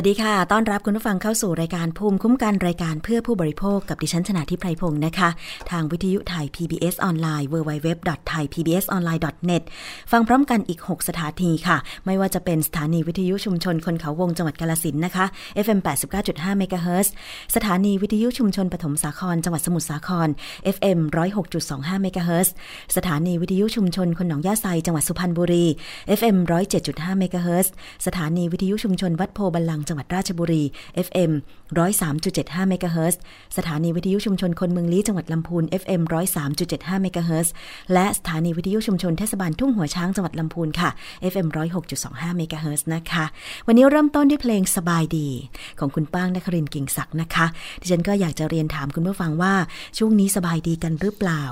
วัสดีค่ะ ต้อนรับคุณผู้ฟังเข้าสู่รายการภูมิคุ้มกันรายการเพื่อผู้บริโภคกับดิฉันชนะทิพไพรพงศ์นะคะ ทางวิทยุไทย PBS ออนไลน์ www.thaipbsonline.net ฟังพร้อมกันอีก 6 สถานีค่ะ ไม่ว่าจะเป็นสถานีวิทยุชุมชนคนเขาวงจังหวัดกาลสินนะคะ FM 89.5 MHz สถานีวิทยุชุมชนปฐมสาครจังหวัดสมุทรสาคร FM 106.25 MHz สถานีวิทยุชุมชนคนหนองยาไซจังหวัดสุพรรณบุรี FM 107.5 MHz สถานีวิทยุชุมชนวัดโพบาลังจังหวัดราชบุรี FM 103.75เมกะเฮิรตซ์สถานีวิทยุชุมชนคนเมืองลี้จังหวัดลำพูน FM 103.75เมกะเฮิรตซ์และสถานีวิทยุชุมชนเทศบาลทุ่งหัวช้างจังหวัดลำพูนค่ะ FM 106.25เมกะเฮิรตซ์นะคะ วันนี้เริ่มต้นด้วยเพลงสบายดี ของคุณป้างนครินทร์กิ่งศักดิ์นะคะดิฉันก็อยากจะเรียนถามคุณผู้ฟังว่าช่วงนี้สบายดีกันหรือเปล่า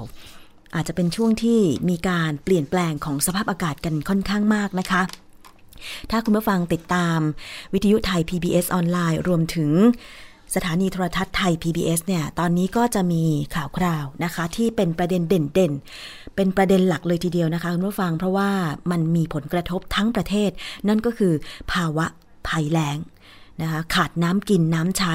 อาจจะเป็นช่วงที่มีการเปลี่ยนแปลงของสภาพอากาศกันค่อนข้างมากนะคะ ถ้าคุณผู้ฟังติดตามวิทยุไทย PBS ออนไลน์รวมถึงสถานีโทรทัศน์ไทย PBS เนี่ย ตอนนี้ก็จะมีข่าวคราวนะคะ ที่เป็นประเด็นเด่นๆ เป็นประเด็นหลักเลยทีเดียวนะคะคุณผู้ฟัง เพราะว่ามันมีผลกระทบทั้งประเทศ นั่นก็คือภาวะภัยแล้งนะคะ ขาดน้ำกินน้ำใช้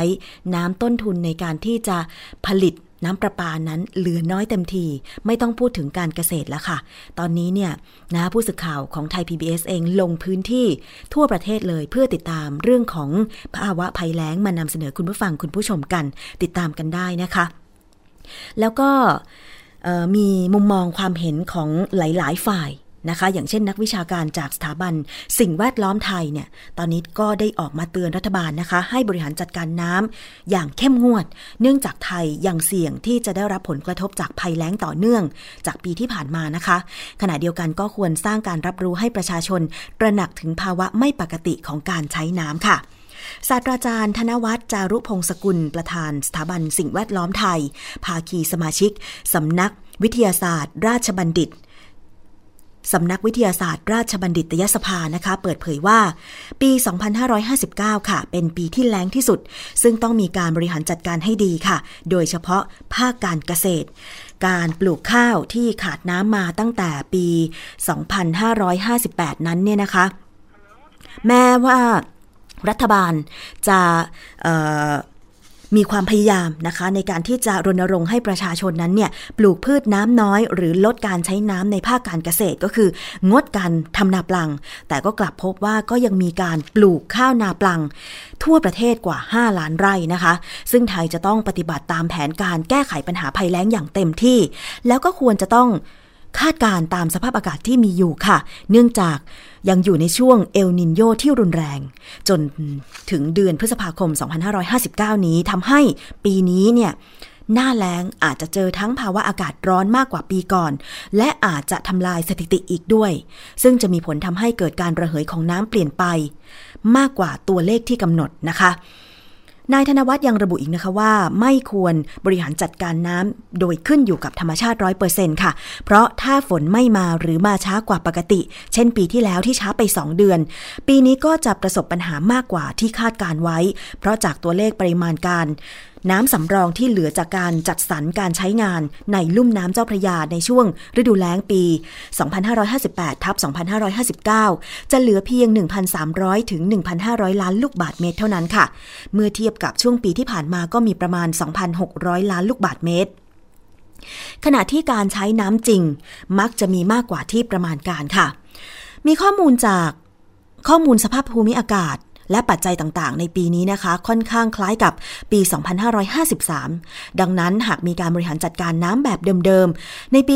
น้ำต้นทุนในการที่จะผลิต น้ำประปานั้นเหลือน้อยเต็มที ไม่ต้องพูดถึงการเกษตรแล้วค่ะ ตอนนี้เนี่ยนะผู้สื่อข่าวของไทย PBS เองลงพื้นที่ทั่วประเทศเลยเพื่อติดตามเรื่องของภาวะภัยแล้งมานำเสนอคุณผู้ฟังคุณผู้ชมกัน ติดตามกันได้นะคะ แล้วก็มีมุมมองความเห็นของหลาย ๆ ฝ่าย นะคะ อย่างเช่นนักวิชาการจากสถาบันสิ่งแวดล้อมไทยเนี่ย ตอนนี้ก็ได้ออกมาเตือนรัฐบาลนะคะ ให้บริหารจัดการน้ำอย่างเข้มงวด เนื่องจากไทยยังเสี่ยงที่จะได้รับผลกระทบจากภัยแล้งต่อเนื่อง จากปีที่ผ่านมานะคะ ขณะเดียวกันก็ควรสร้างการรับรู้ให้ประชาชนตระหนักถึงภาวะไม่ปกติของการใช้น้ำค่ะศาสตราจารย์ ธนวัฒน์จารุพงศกุล ประธานสถาบันสิ่งแวดล้อมไทย ภาคีสมาชิก สำนักวิทยาศาสตร์ ราชบัณฑิต สำนักวิทยาศาสตร์ราชบัณฑิตยสภานะคะ เปิดเผยว่า ปี 2559 ค่ะ เป็นปีที่แรงที่สุด ซึ่งต้องมีการบริหารจัดการให้ดีค่ะ โดยเฉพาะภาคการเกษตร การปลูกข้าวที่ขาดน้ำมาตั้งแต่ปี 2558 นั้นเนี่ยนะคะ แม้ว่ารัฐบาลจะ มีความพยายามนะคะ ในการที่จะรณรงค์ให้ประชาชนนั้นเนี่ยปลูกพืชน้ำน้อย หรือลดการใช้น้ำในภาคการเกษตรก็คือ งดการทำนาปลัง แต่ก็กลับพบว่าก็ยังมีการปลูกข้าวนาปลัง ทั่วประเทศกว่า 5 ล้านไร่นะคะ ซึ่งไทยจะต้องปฏิบัติตามแผนการแก้ไขปัญหาภัยแล้งอย่างเต็มที่ แล้วก็ควรจะต้อง คาดการตามสภาพอากาศที่มีอยู่ค่ะ เนื่องจากยังอยู่ในช่วงเอลนินโยที่รุนแรง จนถึงเดือนพฤษภาคม 2559 นี้ทำให้ปีนี้เนี่ยหน้าแล้งอาจจะเจอทั้งภาวะอากาศร้อนมากกว่าปีก่อน และอาจจะทำลายสถิติอีกด้วย ซึ่งจะมีผลทำให้เกิดการระเหยของน้ำเปลี่ยนไป มากกว่าตัวเลขที่กำหนดนะคะ นายธนวัฒน์ยังระบุอีกนะคะว่า ไม่ควรบริหารจัดการน้ำโดยขึ้นอยู่กับธรรมชาติร้อยเปอร์เซ็นต์ค่ะ เพราะถ้าฝนไม่มาหรือมาช้ากว่าปกติ เช่นปีที่แล้วที่ช้าไป 2 เดือน ปีนี้ก็จะประสบปัญหามากกว่าที่คาดการไว้ เพราะจากตัวเลขปริมาณการ น้ำสำรองที่เหลือจากการจัดสรรการใช้งานในลุ่มน้ำเจ้าพระยาในช่วงฤดูแล้งปี 2558ทับ2559 จะเหลือเพียง 1,300 ถึง 1,500 ล้านลูกบาทเมตรเท่านั้นค่ะ เมื่อเทียบกับช่วงปีที่ผ่านมาก็มีประมาณ 2,600 ล้านลูกบาทเมตร ขณะที่การใช้น้ำจริง มักจะมีมากกว่าที่ประมาณการค่ะ มีข้อมูลจากข้อมูลสภาพภูมิอากาศ และปัจจัยต่างๆ ในปีนี้นะคะ ค่อนข้างคล้ายกับปี 2553 ดังนั้นหากมีการบริหารจัดการน้ำแบบเดิมๆ ในปี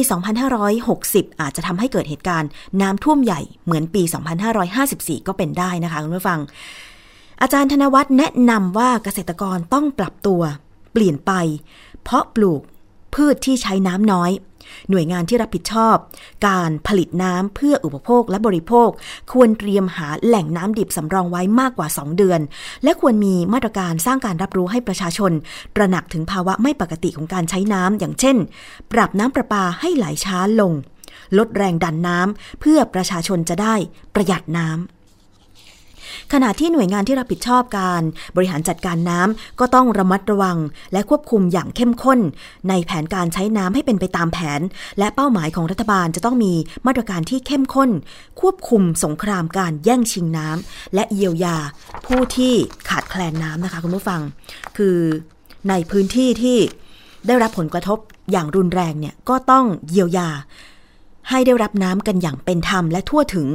2560 อาจจะทำให้เกิดเหตุการณ์น้ำท่วมใหญ่เหมือนปี 2554 ก็เป็นได้นะคะคุณผู้ฟัง อาจารย์ธนวัฒน์แนะนำว่าเกษตรกรต้องปรับตัว เปลี่ยนไป เพราะปลูกพืชที่ใช้น้ำน้อย หน่วยงานที่รับผิดชอบ การผลิตน้ำเพื่ออุปโภคและบริโภค ควรเตรียมหาแหล่งน้ำดิบสำรองไว้มากกว่า 2 เดือน และควรมีมาตรการสร้างการรับรู้ให้ประชาชน ตระหนักถึงภาวะไม่ปกติของการใช้น้ำอย่างเช่น ปรับน้ำประปาให้ไหลช้าลง ลดแรงดันน้ำเพื่อประชาชนจะได้ประหยัดน้ำ ขณะที่หน่วยงานที่รับผิดชอบการบริหารจัดการน้ำก็ต้องระมัดระวัง และควบคุมอย่างเข้มข้น ในแผนการใช้น้ำให้เป็นไปตามแผน และเป้าหมายของรัฐบาลจะต้องมีมาตรการที่เข้มข้น ควบคุมสงครามการแย่งชิงน้ำและเยียวยาผู้ที่ขาดแคลนน้ำนะคะคุณผู้ฟัง คือในพื้นที่ที่ได้รับผลกระทบอย่างรุนแรงเนี่ยก็ต้องเยียวยา ให้ได้รับน้ำกันอย่างเป็นธรรมและทั่วถึง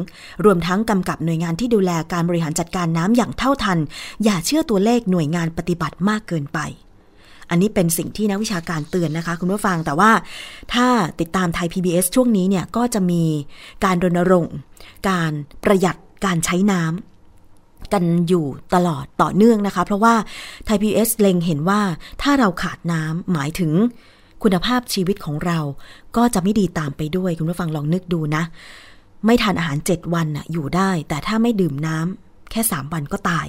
รวมทั้งกำกับหน่วยงานที่ดูแลการบริหารจัดการน้ำอย่างเท่าทัน อย่าเชื่อตัวเลขหน่วยงานปฏิบัติมากเกินไป อันนี้เป็นสิ่งที่นักวิชาการเตือนนะคะ คุณผู้ฟังแต่ว่า ถ้าติดตามไทย PBS ช่วงนี้เนี่ยก็จะมีการรณรงค์ การประหยัดการใช้น้ำกันอยู่ตลอดต่อเนื่องนะคะ เพราะว่าไทยพีเอสเล็งเห็นว่าถ้าเราขาดน้ำหมายถึง คุณภาพชีวิตของเราก็จะไม่ดีตามไปด้วย คุณผู้ฟังลองนึกดูนะ ไม่ทานอาหารเจ็ดวันน่ะอยู่ได้ แต่ถ้าไม่ดื่มน้ำแค่สามวันก็ตาย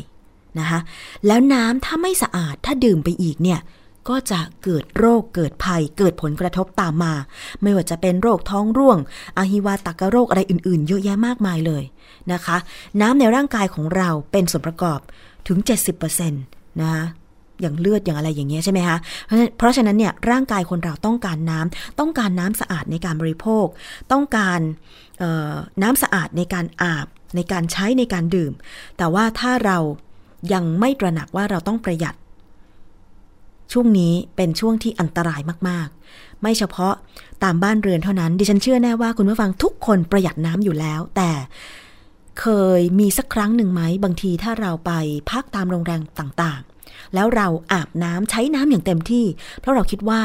นะคะแล้วน้ำถ้าไม่สะอาดถ้าดื่มไปอีกเนี่ยก็จะเกิดโรคเกิดภัย เกิดผลกระทบตามมา ไม่ว่าจะเป็นโรคท้องร่วงอหิวาตกโรคอะไรอื่นๆ เยอะแยะมากมายเลยนะคะ น้ำในร่างกายของเราเป็นส่วนประกอบถึง 70%นะคะ อย่างเลือดอย่างอะไรอย่างเงี้ยใช่ไหมคะเพราะฉะนั้นเนี่ยร่างกายคนเราต้องการน้ำต้องการน้ำสะอาดในการบริโภค ต้องการน้ำสะอาดในการอาบ ในการใช้ในการดื่ม แต่ว่าถ้าเรายังไม่ตระหนักว่าเราต้องประหยัด ช่วงนี้เป็นช่วงที่อันตรายมาก ๆ ไม่เฉพาะตามบ้านเรือนเท่านั้น ดิฉันเชื่อแน่ว่าคุณผู้ฟังทุกคนประหยัดน้ำอยู่แล้ว แต่เคยมีสักครั้งหนึ่งไหม บางทีถ้าเราไปพักตามโรงแรมต่าง แล้วเราอาบน้ำใช้น้ำอย่างเต็มที่ เพราะเราคิดว่า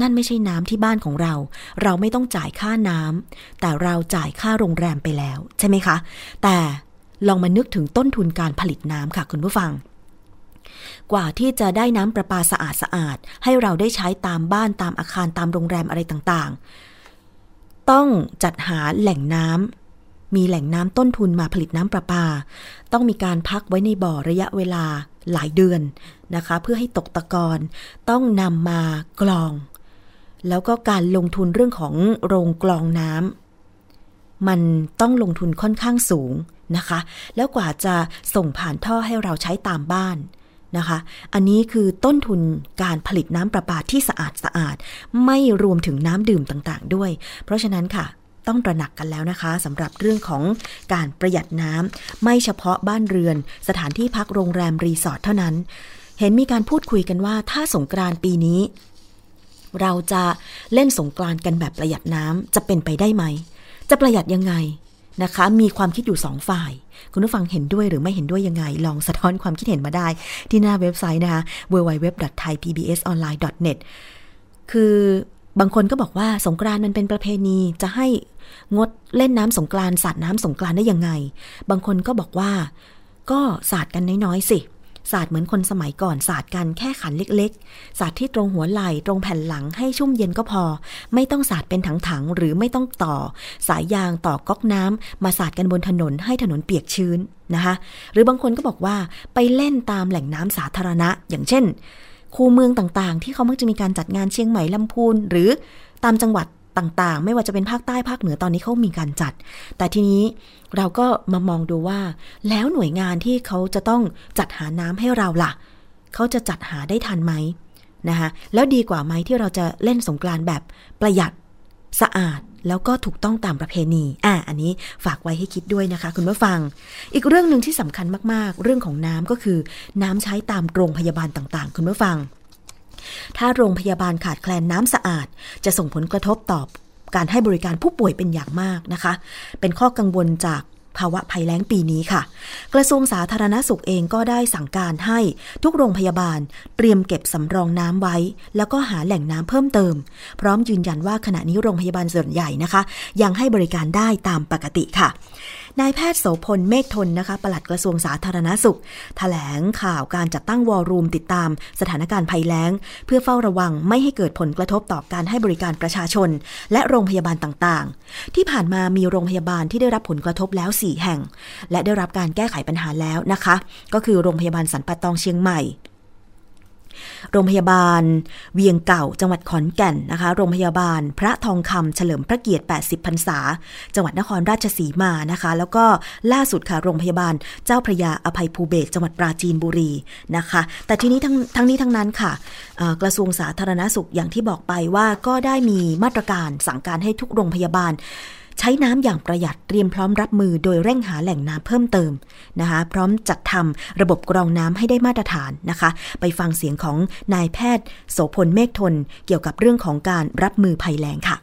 นั่นไม่ใช่น้ำที่บ้านของเรา เราไม่ต้องจ่ายค่าน้ำแต่เราจ่ายค่าโรงแรมไปแล้ว ใช่ไหมคะ แต่ลองมานึกถึงต้นทุนการผลิตน้ำค่ะคุณผู้ฟัง กว่าที่จะได้น้ำประปาสะอาดสะอาด ให้เราได้ใช้ตามบ้านตามอาคารตามโรงแรมอะไรต่างๆ ต้องจัดหาแหล่งน้ำมีแหล่งน้ำต้นทุนมาผลิตน้ำประปา ต้องมีการพักไว้ในบ่อระยะเวลา หลายเดือนนะคะ เพื่อให้ตกตะกอนต้องนำมากรอง แล้วก็การลงทุนเรื่องของโรงกรองน้ำมันต้องลงทุนค่อนข้างสูงนะคะ แล้วกว่าจะส่งผ่านท่อให้เราใช้ตามบ้านนะคะ อันนี้คือต้นทุนการผลิตน้ำประปาที่สะอาดสะอาด ไม่รวมถึงน้ำดื่มต่างๆด้วย เพราะฉะนั้นค่ะ ต้องตระหนักกันแล้วนะคะสำหรับเรื่องของการประหยัดน้ำไม่เฉพาะบ้านเรือน สถานที่พักโรงแรมรีสอร์ทเท่านั้น เห็นมีการพูดคุยกันว่าถ้าสงกรานปีนี้ เราจะเล่นสงกรานกันแบบประหยัดน้ำจะเป็นไปได้ไหม จะประหยัดยังไงนะคะ มีความคิดอยู่สองฝ่าย คุณผู้ฟังเห็นด้วยหรือไม่เห็นด้วยยังไง ลองสะท้อนความคิดเห็นมาได้ ที่หน้าเว็บไซต์นะคะ www.thaipbsonline.net คือ บางคนก็บอกว่าสงกรานมันเป็นประเพณีจะให้งดเล่นน้ำสงกรานสาดน้ำสงกรานได้ยังไง บางคนก็บอกว่า ก็สาดกันน้อยๆสิศาสตร์เหมือนคนสมัยก่อนศาสตร์กันแค่ขันเล็กๆศาสตร์ที่ตรงหัวไหล่ตรงแผ่นหลังให้ชุ่มเย็นก็พอ ไม่ต้องศาสตร์เป็นถังๆหรือไม่ต้องต่อ สายยางต่อก๊อกน้ำมาศาสตร์กันบนถนนให้ถนนเปียกชื้นนะคะ หรือบางคนก็บอกว่าไปเล่นตามแหล่งน้ำสาธารณะ อย่างเช่น คูเมืองต่างๆ ที่เขามักจะมีการจัดงานเชียงใหม่ลำพูนหรือตามจังหวัดต่างๆ ไม่ว่าจะเป็นภาคใต้ภาคเหนือตอนนี้เขามีการจัด แต่ทีนี้เราก็มามองดูว่า แล้วหน่วยงานที่เขาจะต้องจัดหาน้ำให้เราล่ะเขาจะจัดหาได้ทันไหมนะคะแล้วดีกว่าไหมที่เราจะเล่นสงกรานแบบประหยัดสะอาด แล้วก็ถูกต้องตามประเพณี อ่า อันนี้ฝากไว้ให้คิดด้วยนะคะ คุณผู้ฟัง อีกเรื่องหนึ่งที่สำคัญมากๆ เรื่องของน้ำก็คือ น้ำใช้ตามโรงพยาบาลต่างๆ คุณผู้ฟัง ถ้าโรงพยาบาลขาดแคลนน้ำสะอาด จะส่งผลกระทบต่อการให้บริการผู้ป่วยเป็นอย่างมากนะคะ เป็นข้อกังวลจาก ภาวะภัยแล้งปีนี้ค่ะ กระทรวงสาธารณสุขเองก็ได้สั่งการให้ทุกโรงพยาบาล เตรียมเก็บสำรองน้ำไว้ แล้วก็หาแหล่งน้ำเพิ่มเติม พร้อมยืนยันว่าขณะนี้โรงพยาบาลส่วนใหญ่นะคะ ยังให้บริการได้ตามปกติค่ะ นายแพทย์โสพลเมฆทนนะคะปลัดกระทรวงสาธารณสุขถแถลงข่าวการจัดตั้งวอลลุ่มติดตามสถานการณ์ภัยแล้ง เพื่อเฝ้าระวังไม่ให้เกิดผลกระทบต่อการให้บริการประชาชน และโรงพยาบาลต่างๆ ที่ผ่านมามีโรงพยาบาลที่ได้รับผลกระทบแล้ว 4 แห่ง และได้รับการแก้ไขปัญหาแล้วนะคะ ก็คือโรงพยาบาลสันปะตองเชียงใหม่ โรงพยาบาล เวียงเก่าจังหวัดขอนแก่นนะคะ โรงพยาบาล พระทองคำเฉลิมพระเกียรติ 80พรรษา จังหวัดนครราชสีมานะคะ แล้วก็ล่าสุดค่ะโรงพยาบาลเจ้าพระยาอภัยภูเบศจังหวัดปราจีนบุรีนะคะ แต่ทีนี้ทั้งทั้งนี้ทั้งนั้นค่ะกระทรวงสาธารณสุขอย่างที่บอกไปว่าก็ได้มีมาตรการสั่งการให้ทุกโรงพยาบาล ใช้น้ำอย่างประหยัดเตรียมพร้อมรับมือโดยเร่งหาแหล่งน้ำเพิ่มเติมนะคะ พร้อมจัดทำระบบกรองน้ำให้ได้มาตรฐานนะคะ ไปฟังเสียงของนายแพทย์ โสพลเมฆทน เกี่ยวกับเรื่องของการรับมือภัยแล้งค่ะ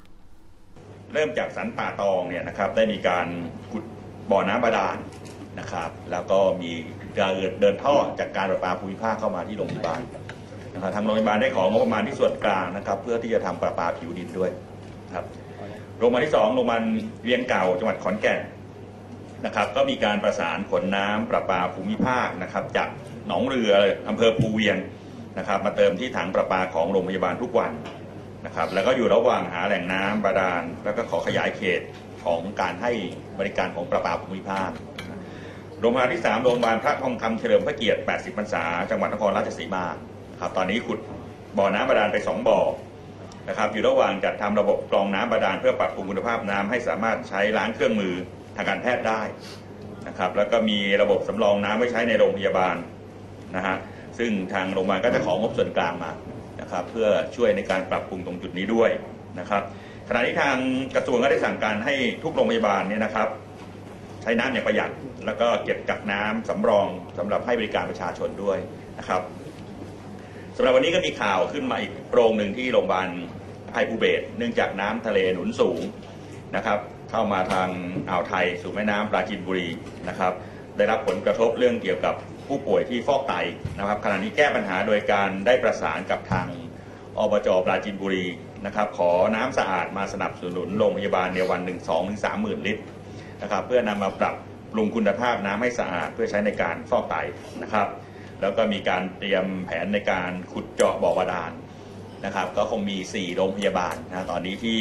เริ่มจากสันป่าตองเนี่ยนะครับได้มีการขุดบ่อน้ำบาดาลนะครับแล้วก็มีการเดินท่อจากการประปาภูมิภาคเข้ามาที่โรงพยาบาลนะครับทางโรงพยาบาลได้ของงบประมาณที่ส่วนกลางนะครับ เพื่อที่จะทำประปาผิวดินด้วยครับ โรงพยาบาลที่สองโรงพยาบาลเวียงเก่าจังหวัดขอนแก่นนะครับ ก็มีการประสานขนน้ำประปาภูมิภาคนะครับ จากหนองเรืออำเภอภูเวียงนะครับ มาเติมที่ถังประปาของโรงพยาบาลทุกวันนะครับ แล้วก็อยู่ระหว่างหาแหล่งน้ำบาดาลแล้วก็ขอขยายเขตของการให้บริการของประปาภูมิภาคโรงพยาบาลที่ 3 โรงพยาบาลพระทองคำเฉลิมพระเกียรติ 80 พรรษา จังหวัดนครราชสีมาครับ ตอนนี้ขุดบ่อน้ำบาดาลไป 2 บ่อ นะครับอยู่ระหว่างจัดทำระบบกรองน้ำบาดาลเพื่อปรับปรุงคุณภาพน้ำให้สามารถใช้ล้างเครื่องมือทางการแพทย์ได้นะครับแล้วก็มีระบบสำรองน้ำไว้ใช้ในโรงพยาบาลนะฮะซึ่งทางโรงพยาบาลก็จะของบส่วนกลางมานะครับเพื่อช่วยในการปรับปรุงตรงจุดนี้ด้วยนะครับขณะนี้ทางกระทรวงก็ได้สั่งการให้ทุกโรงพยาบาลเนี่ยนะครับ ใช้น้ำอย่างประหยัด แล้วก็เก็บกักน้ำสำรองสำหรับให้บริการประชาชนด้วยนะครับสำหรับวันนี้ก็มีข่าวขึ้นมาอีกโรงหนึ่งที่โรงพยาบาล ไทยภูเบศเนื่องจากน้ำทะเลหนุนสูงนะครับเข้ามาทางอ่าวไทยสู่แม่น้ำปราจีนบุรีนะครับได้รับผลกระทบเรื่องเกี่ยวกับผู้ป่วยที่ฟอกไตนะครับขณะนี้แก้ปัญหาโดยการได้ประสานกับทางอบจปราจีนบุรีนะครับขอน้ำสะอาดมาสนับสนุนโรงพยาบาลในวันหนึ่งสองถึงสามหมื่นลิตรนะครับเพื่อนำมาปรับปรุงคุณภาพน้ำให้สะอาดเพื่อใช้ในการฟอกไตนะครับ แล้วก็มีการเตรียมแผนในการขุดเจาะบ่อบาดาล นะครับ ก็คงมี 4 โรงพยาบาลนะตอนนี้ที่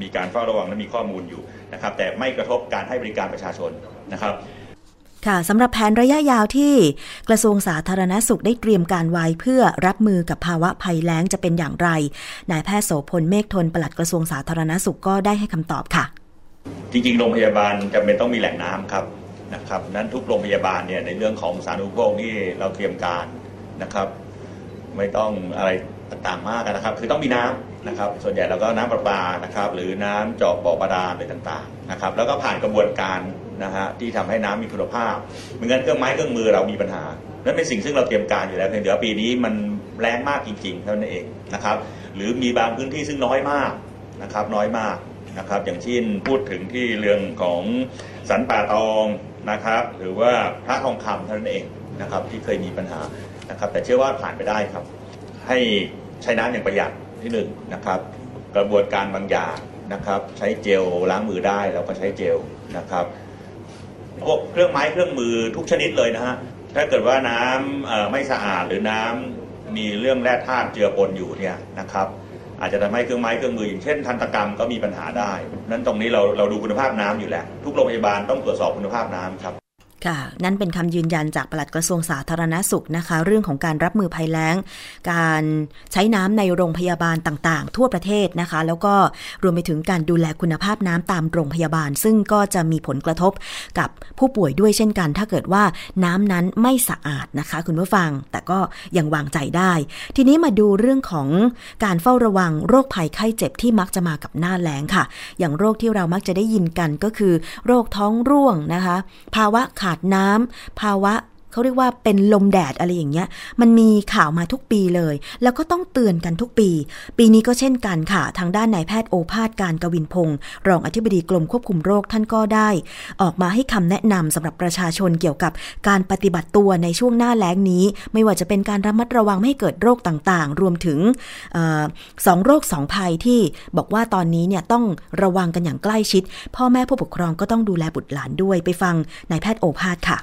มีการเฝ้าระวังและมีข้อมูลอยู่นะครับ แต่ไม่กระทบการให้บริการประชาชนนะครับค่ะสำหรับแผนระยะยาวที่กระทรวงสาธารณสุขได้เตรียมการไว้เพื่อรับมือกับภาวะภัยแล้งจะเป็นอย่างไร นายแพทย์โสพลเมฆทนปลัดกระทรวงสาธารณสุขก็ได้ให้คำตอบค่ะ จริงๆ โรงพยาบาลจำเป็นต้องมีแหล่งน้ำครับนะครับนั้นทุกโรงพยาบาลเนี่ยในเรื่องของสาธารณูปโภคนี่เราเตรียมการนะครับ ไม่ต้องอะไร ต่างๆมากนะครับ คือต้องมีน้ำนะครับ ส่วนใหญ่เราก็น้ำประปานะครับ หรือน้ำเจาะบ่อบาดาลอะไรต่างๆนะครับ แล้วก็ผ่านกระบวนการนะฮะที่ทำให้น้ำมีคุณภาพเหมือนกันเครื่องไม้เครื่องมือเรามีปัญหา นั่นเป็นสิ่งซึ่งเราเตรียมการอยู่แล้วเพียงแต่ว่าปีนี้มันแรงมากจริงๆเท่านั้นเองนะครับ หรือมีบางพื้นที่ซึ่งน้อยมากนะครับ น้อยมากนะครับ อย่างเช่นพูดถึงที่เรื่องของสันป่าตองนะครับ หรือว่าพระทองคำเท่านั้นเองนะครับที่เคยมีปัญหานะครับ แต่เชื่อว่าผ่านไปได้ครับ ให้ใช้น้ำอย่างประหยัดที่หนึ่งนะครับ กระบวนการบางอย่างนะครับ ใช้เจลล้างมือได้เราก็ใช้เจลนะครับพวกเครื่องไม้เครื่องมือทุกชนิดเลยนะฮะถ้าเกิดว่าน้ำไม่สะอาดหรือน้ำมีเรื่องแร่ธาตุเจือปนอยู่เนี่ยนะครับอาจจะทำให้เครื่องไม้เครื่องมืออย่างเช่นทันตกรรมก็มีปัญหาได้ นั้นตรงนี้เราเราดูคุณภาพน้ำอยู่แล้ว ทุกโรงพยาบาลต้องตรวจสอบคุณภาพน้ำครับ ค่ะ นั่นเป็นคำยืนยันจากปลัดกระทรวงสาธารณสุขนะคะ เรื่องของการรับมือภัยแล้ง การใช้น้ำในโรงพยาบาลต่างๆ ทั่วประเทศนะคะ แล้วก็รวมไปถึงการดูแลคุณภาพน้ำตามโรงพยาบาล ซึ่งก็จะมีผลกระทบกับผู้ป่วยด้วยเช่นกัน ถ้าเกิดว่าน้ำนั้นไม่สะอาดนะคะ คุณผู้ฟังแต่ก็ยังวางใจได้ ทีนี้มาดูเรื่องของการเฝ้าระวังโรคภัยไข้เจ็บที่มักจะมากับหน้าแล้งค่ะ อย่างโรคที่เรามักจะได้ยินกันก็คือ โรคท้องร่วงนะคะ ภาวะขาดน้ำภาวะ เขาเรียกว่าเป็นลมแดดอะไรอย่างเงี้ย มันมีข่าวมาทุกปีเลย แล้วก็ต้องเตือนกันทุกปี ปีนี้ก็เช่นกันค่ะ ทางด้านนายแพทย์โอภาสการกวินพงศ์รองอธิบดีกรมควบคุมโรคท่านก็ได้ ออกมาให้คำแนะนำสำหรับประชาชนเกี่ยวกับการปฏิบัติตัวในช่วงหน้าแล้งนี้ ไม่ว่าจะเป็นการระมัดระวังไม่ให้เกิดโรคต่างๆ รวมถึงออสองโรคสองภัยที่บอกว่าตอนนี้เนี่ยต้องระวังกันอย่างใกล้ชิด พ่อแม่ผู้ปกครองก็ต้องดูแลบุตรหลานด้วยไปฟังนายแพทย์โอภาสค่ะ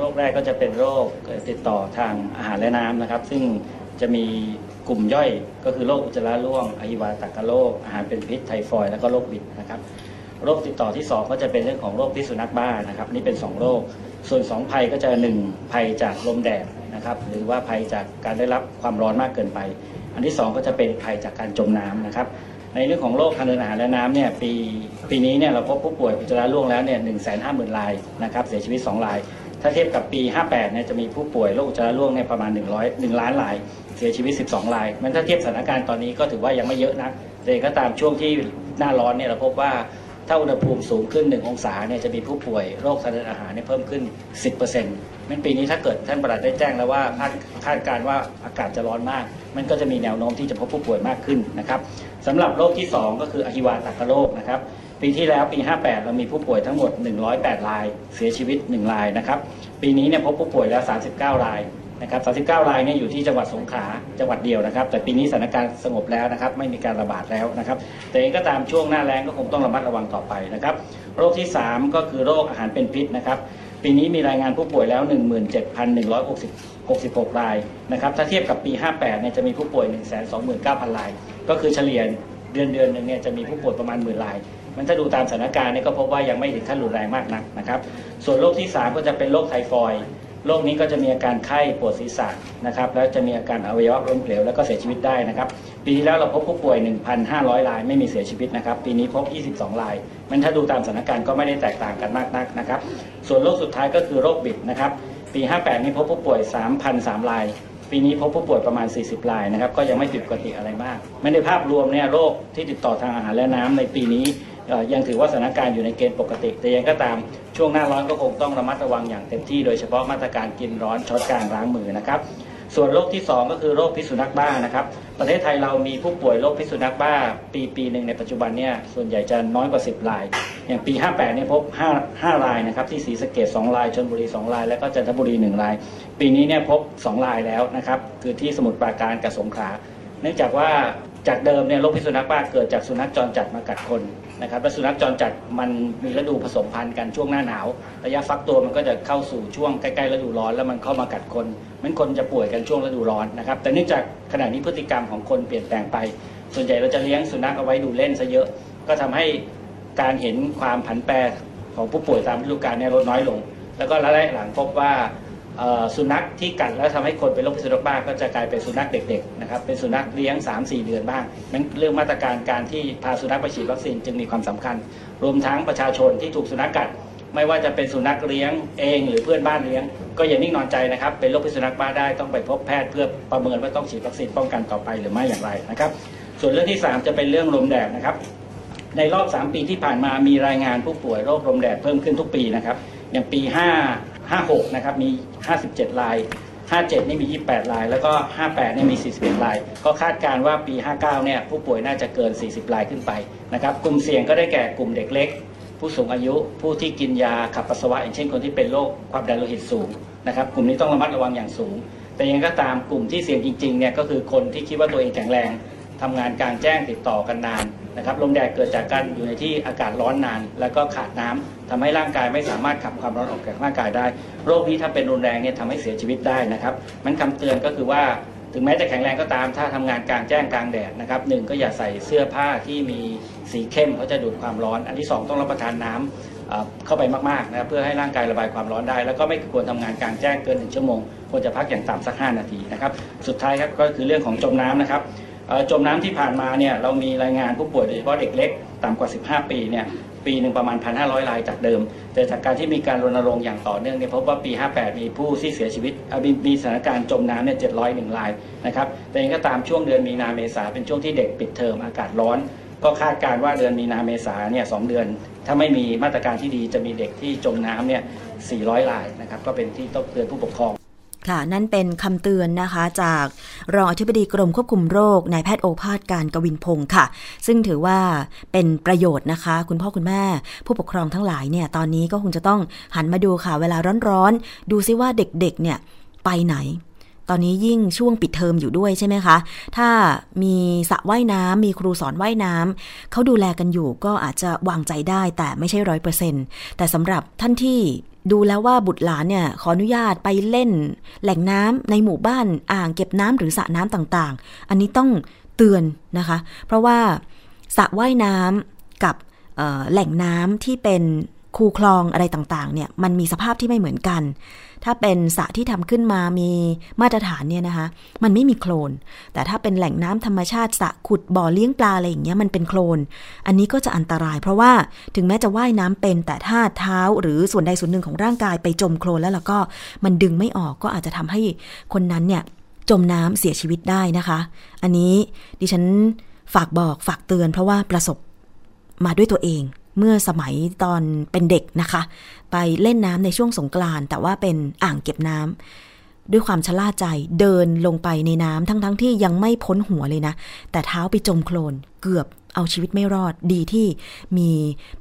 โรคแรกก็จะเป็นโรคติดต่อทางอาหารและน้ำนะครับ ซึ่งจะมีกลุ่มย่อยก็คือโรคอุจจาระร่วงอหิวาตกโรคอาหารเป็นพิษไทฟอยด์แล้วก็โรคบิดนะครับโรคติดต่อที่ 2 ก็จะเป็นเรื่องของโรคพิษสุนัขบ้านะครับ นี่เป็น 2 โรค ส่วน 2 ภัยก็จะ 1 ภัยจากลมแดดนะครับ หรือว่าภัยจากการได้รับความร้อนมากเกินไป อันที่ 2 ก็จะเป็นภัยจากการจมน้ำนะครับ ในเรื่องของโรคทางเดินอาหารและน้ำเนี่ยปีปีนี้เนี่ยเราพบผู้ป่วยอุจจาระร่วงแล้วเนี่ยหนึ่งแสนห้าหมื่นรายนะครับเสียชีวิต 2 ราย ถ้าเทียบกับปี 58 เนี่ยจะมีผู้ป่วยโรคอุจจาระร่วงเนี่ยประมาณ 100 1 ล้านราย เสียชีวิต 12 รายมันถ้าเทียบสถานการณ์ตอนนี้ก็ถือว่ายังไม่เยอะนักแต่ก็ตามช่วงที่หน้าร้อนเนี่ยเราพบว่าถ้าอุณหภูมิสูงขึ้น 1 องศาเนี่ยจะมีผู้ป่วยโรคทางเดินอาหารเนี่ยเพิ่มขึ้น 10%มันปีนี้ถ้าเกิดท่านประหลัดได้แจ้งแล้วว่าคาดคาดการณ์ว่าอากาศจะร้อนมาก มันก็จะมีแนวโน้มที่จะพบผู้ป่วยมากขึ้นนะครับสำหรับโรคที่ 2 ก็คืออหิวาตกโรคนะครับ ปีที่แล้วปี 58 เรามีผู้ป่วยทั้งหมด 108 ราย เสียชีวิต 1 รายนะครับ ปีนี้เนี่ยพบผู้ป่วยแล้ว 39 รายนะครับ 39 รายเนี่ยอยู่ที่จังหวัดสงขลา จังหวัดเดียวนะครับ แต่ปีนี้สถานการณ์สงบแล้วนะครับ ไม่มีการระบาดแล้วนะครับ แต่เองก็ตามช่วงหน้าแล้งก็คงต้องระมัดระวังต่อไปนะครับโโรคที่ 3 ก็คือโรคอาหารเป็นพิษนะครับ ปีนี้มีรายงานผู้ป่วยแล้ว 17,166 รายนะครับ ถ้าเทียบกับปี 58 เนี่ยจะมีผู้ป่วย 129,000 ราย ก็คือเฉลี่ยเดือนเดือนหนึ่งเนี่ยจะมีผู้ป่วยประมาณหมื่นราย มันถ้าดูตามสถานการณ์เนี่ยก็พบว่ายังไม่ถึงขั้นรุนแรงมากนักนะครับ ส่วนโรคที่ 3 ก็จะเป็นโรคไทฟอยด์โรคนี้ก็จะมีอาการไข้ปวดศีรษะนะครับ แล้วจะมีอาการอวัยวะล้มเหลวแล้วก็เสียชีวิตได้นะครับ ปีที่แล้วเราพบผู้ป่วย 1,500 รายไม่มีเสียชีวิตนะครับ ปีนี้พบ 22 ราย มันถ้าดูตามสถานการณ์ก็ไม่ได้แตกต่างกันมากนักนะครับ ส่วนโรคสุดท้ายก็คือโรคบิดนะครับ ปี 58 นี้พบผู้ป่วย 3,003 ราย ปีนี้พบผู้ป่วยประมาณ 40 รายนะครับ ก็ยังไม่ผิดปกติอะไรมากไม่ในภาพรวมเนี่ยโรคที่ติดต่อทางอาหารและน้ำในปีนี้ยังถือว่าสถานการณ์อยู่ในเกณฑ์ปกติ แต่ยังก็ตามช่วงหน้าร้อนก็คงต้องระมัดระวังอย่างเต็มที่ โดยเฉพาะมาตรการกินร้อนช้อนกลางล้างมือนะครับส่วนโรคที่ 2 ก็คือโรคพิษสุนัขบ้านะครับ ประเทศไทยเรามีผู้ป่วยโรคพิษสุนัขบ้า ปีปีหนึ่งในปัจจุบันเนี่ยส่วนใหญ่จะน้อยกว่า 10ราย อย่างปี 58เนี่ยพบ 5 5รายนะครับที่ศรีสะเกด2รายชลบุรี 2 ราย แล้วก็จันทบุรี 1 ราย ปีนี้เนี่ยพบ 2 รายแล้วนะครับ คือที่สมุทรปราการกับสงขลาเนื่องจากว่าจากเดิมเนี่ยโรคพิษสุนัขบ้าเกิดจากสุนัขจรจัดมากัดคน นะครับและสุนัขจรจัดมันมีฤดูผสมพันธุ์กันช่วงหน้าหนาวระยะฟักตัวมันก็จะเข้าสู่ช่วงใกล้ๆฤดูร้อน แล้วมันเข้ามากัดคนมันคนจะป่วยกันช่วงฤดูร้อนนะครับแต่เนื่องจากขณะนี้พฤติกรรมของคนเปลี่ยนแปลงไป ส่วนใหญ่เราจะเลี้ยงสุนัขเอาไว้ดูเล่นซะเยอะ ก็ทำให้การเห็นความผันแปรของผู้ป่วยตามฤดูกาลเนี่ยลดน้อยลง แล้วก็ระยะหลังพบว่า สุนัขที่กัดแล้วทำให้คนเป็นโรคพิษสุนัขบ้าก็จะกลายเป็นสุนัขเด็กๆนะครับเป็นสุนัขเลี้ยง 3-4 เดือนบ้างนั้นเรื่องมาตรการการที่พาสุนัขไปฉีดวัคซีนจึงมีความสำคัญ รวมทั้งประชาชนที่ถูกสุนัขกัด ไม่ว่าจะเป็นสุนัขเลี้ยงเองหรือเพื่อนบ้านเลี้ยง ก็อย่านิ่งนอนใจนะครับเป็นโรคพิษสุนัขบ้าได้ต้องไปพบแพทย์เพื่อประเมินว่าต้องฉีดวัคซีนป้องกันต่อไปหรือไม่อย่างไรนะครับส่วนเรื่องที่ 3 จะเป็นเรื่องลมแดดนะครับในรอบ 3 ปีที่ผ่านมามีรายงานผู้ป่วยโรคลมแดดเพิ่มขึ้นทุกปีนะครับอย่างปี 5 56 นะครับ มี 57ราย 57 นี่มี 28ราย แล้วก็ 58 นี่มี 41ราย ก็คาดการณ์ว่าปี 59 เนี่ย ผู้ป่วยน่าจะเกิน 40รายขึ้นไปนะครับ กลุ่มเสี่ยงก็ได้แก่กลุ่มเด็กเล็ก ผู้สูงอายุ ผู้ที่กินยาขับปัสสาวะ อย่างเช่นคนที่เป็นโรคความดันโลหิตสูงนะครับ กลุ่มนี้ต้องระมัดระวังอย่างสูง แต่ยังไงก็ตามกลุ่มที่เสี่ยงจริงๆ เนี่ย ก็คือคนที่คิดว่าตัวเองแข็งแรงทำงานกลางแจ้งติดต่อกันนาน นะครับลมแดดเกิดจากการอยู่ในที่อากาศร้อนนาน แล้วก็ขาดน้ำทำให้ร่างกายไม่สามารถขับความร้อนออกจากร่างกายได้ โรคนี้ถ้าเป็นรุนแรงเนี่ยทำให้เสียชีวิตได้นะครับมันคำเตือนก็คือว่าถึงแม้จะแข็งแรงก็ตาม ถ้าทำงานกลางแจ้งกลางแดดนะครับหนึ่งก็อย่าใส่เสื้อผ้าที่มีสีเข้มเพราะจะดูดความร้อน อันที่สองต้องรับประทานน้ำเอ่อเข้าไปมากๆนะครับเพื่อให้ร่างกายระบายความร้อนได้ แล้วก็ไม่ควรทำงานกลางแจ้งเกินหนึ่งชั่วโมงควรจะพักอย่างต่ำสัก 5 นาทีนะครับสุดท้ายครับก็คือเรื่องของจมน้ำนะครับ จมน้ำที่ผ่านมาเนี่ยเรามีรายงานผู้ป่วยโดยเฉพาะเด็กเล็กต่ำกว่า 15 ปีเนี่ยปีหนึ่งประมาณ 1,500 รายจากเดิม แต่จากการที่มีการรณรงค์อย่างต่อเนื่องเนี่ยพบว่าปี 58 มีผู้ที่เสียชีวิตมีมีสถานการณ์จมน้ำเนี่ย 701 รายนะครับ แต่ยังก็ตามช่วงเดือนมีนาเมษาเป็นช่วงที่เด็กปิดเทอมอากาศร้อน ก็คาดการณ์ว่าเดือนมีนาเมษาเนี่ยสองเดือน ถ้าไม่มีมาตรการที่ดีจะมีเด็กที่จมน้ำเนี่ย 400 รายนะครับ ก็เป็นที่ต้องเตือนผู้ปกครอง ค่ะ นั่นเป็นคำเตือนนะคะจากรองอธิบดีกรมควบคุมโรคนายแพทย์โอภาสการกวินพงศ์ค่ะ ซึ่งถือว่าเป็นประโยชน์นะคะ คุณพ่อคุณแม่ ผู้ปกครองทั้งหลายเนี่ยตอนนี้ก็คงจะต้องหันมาดูค่ะ เวลาร้อนๆ ดูซิว่าเด็กๆเนี่ยไปไหน ตอนนี้ยิ่งช่วงปิดเทอมอยู่ด้วยใช่ไหมคะ ถ้ามีสระว่ายน้ำมีครูสอนว่ายน้ำเขาดูแลกันอยู่ก็อาจจะวางใจได้แต่ไม่ใช่ร้อยเปอร์เซ็นแต่สำหรับท่านที่ ดูแล้วว่าบุตรหลานเนี่ยขออนุญาตไปเล่น แหล่งน้ำในหมู่บ้านอ่างเก็บน้ำหรือสระน้ำต่างๆ อันนี้ต้องเตือนนะคะ เพราะว่าสระว่ายน้ำกับแหล่งน้ำที่เป็น คูคลองอะไรต่างๆ เนี่ย มันมีสภาพที่ไม่เหมือนกัน ถ้าเป็นสระที่ทำขึ้นมามีมาตรฐานเนี่ยนะคะ มันไม่มีโคลน แต่ถ้าเป็นแหล่งน้ำธรรมชาติสระขุดบ่อเลี้ยงปลาอะไรอย่างเงี้ย มันเป็นโคลน อันนี้ก็จะอันตราย เพราะว่าถึงแม้จะว่ายน้ำเป็น แต่ถ้าเท้าหรือส่วนใดส่วนหนึ่งของร่างกายไปจมโคลนแล้วแล้วก็มันดึงไม่ออกก็อาจจะทำให้คนนั้นเนี่ยจมน้ำเสียชีวิตได้นะคะ อันนี้ดิฉันฝากบอกฝากเตือน เพราะว่าประสบมาด้วยตัวเอง เมื่อสมัยตอนเป็นเด็กนะคะ ไปเล่นน้ำในช่วงสงกรานต์แต่ว่าเป็นอ่างเก็บน้ำด้วยความชะล่าใจเดินลงไปในน้ำทั้งๆทที่ยังไม่พ้นหัวเลยนะ แต่เท้าไปจมโคลนเกือบเอาชีวิตไม่รอดดีที่มี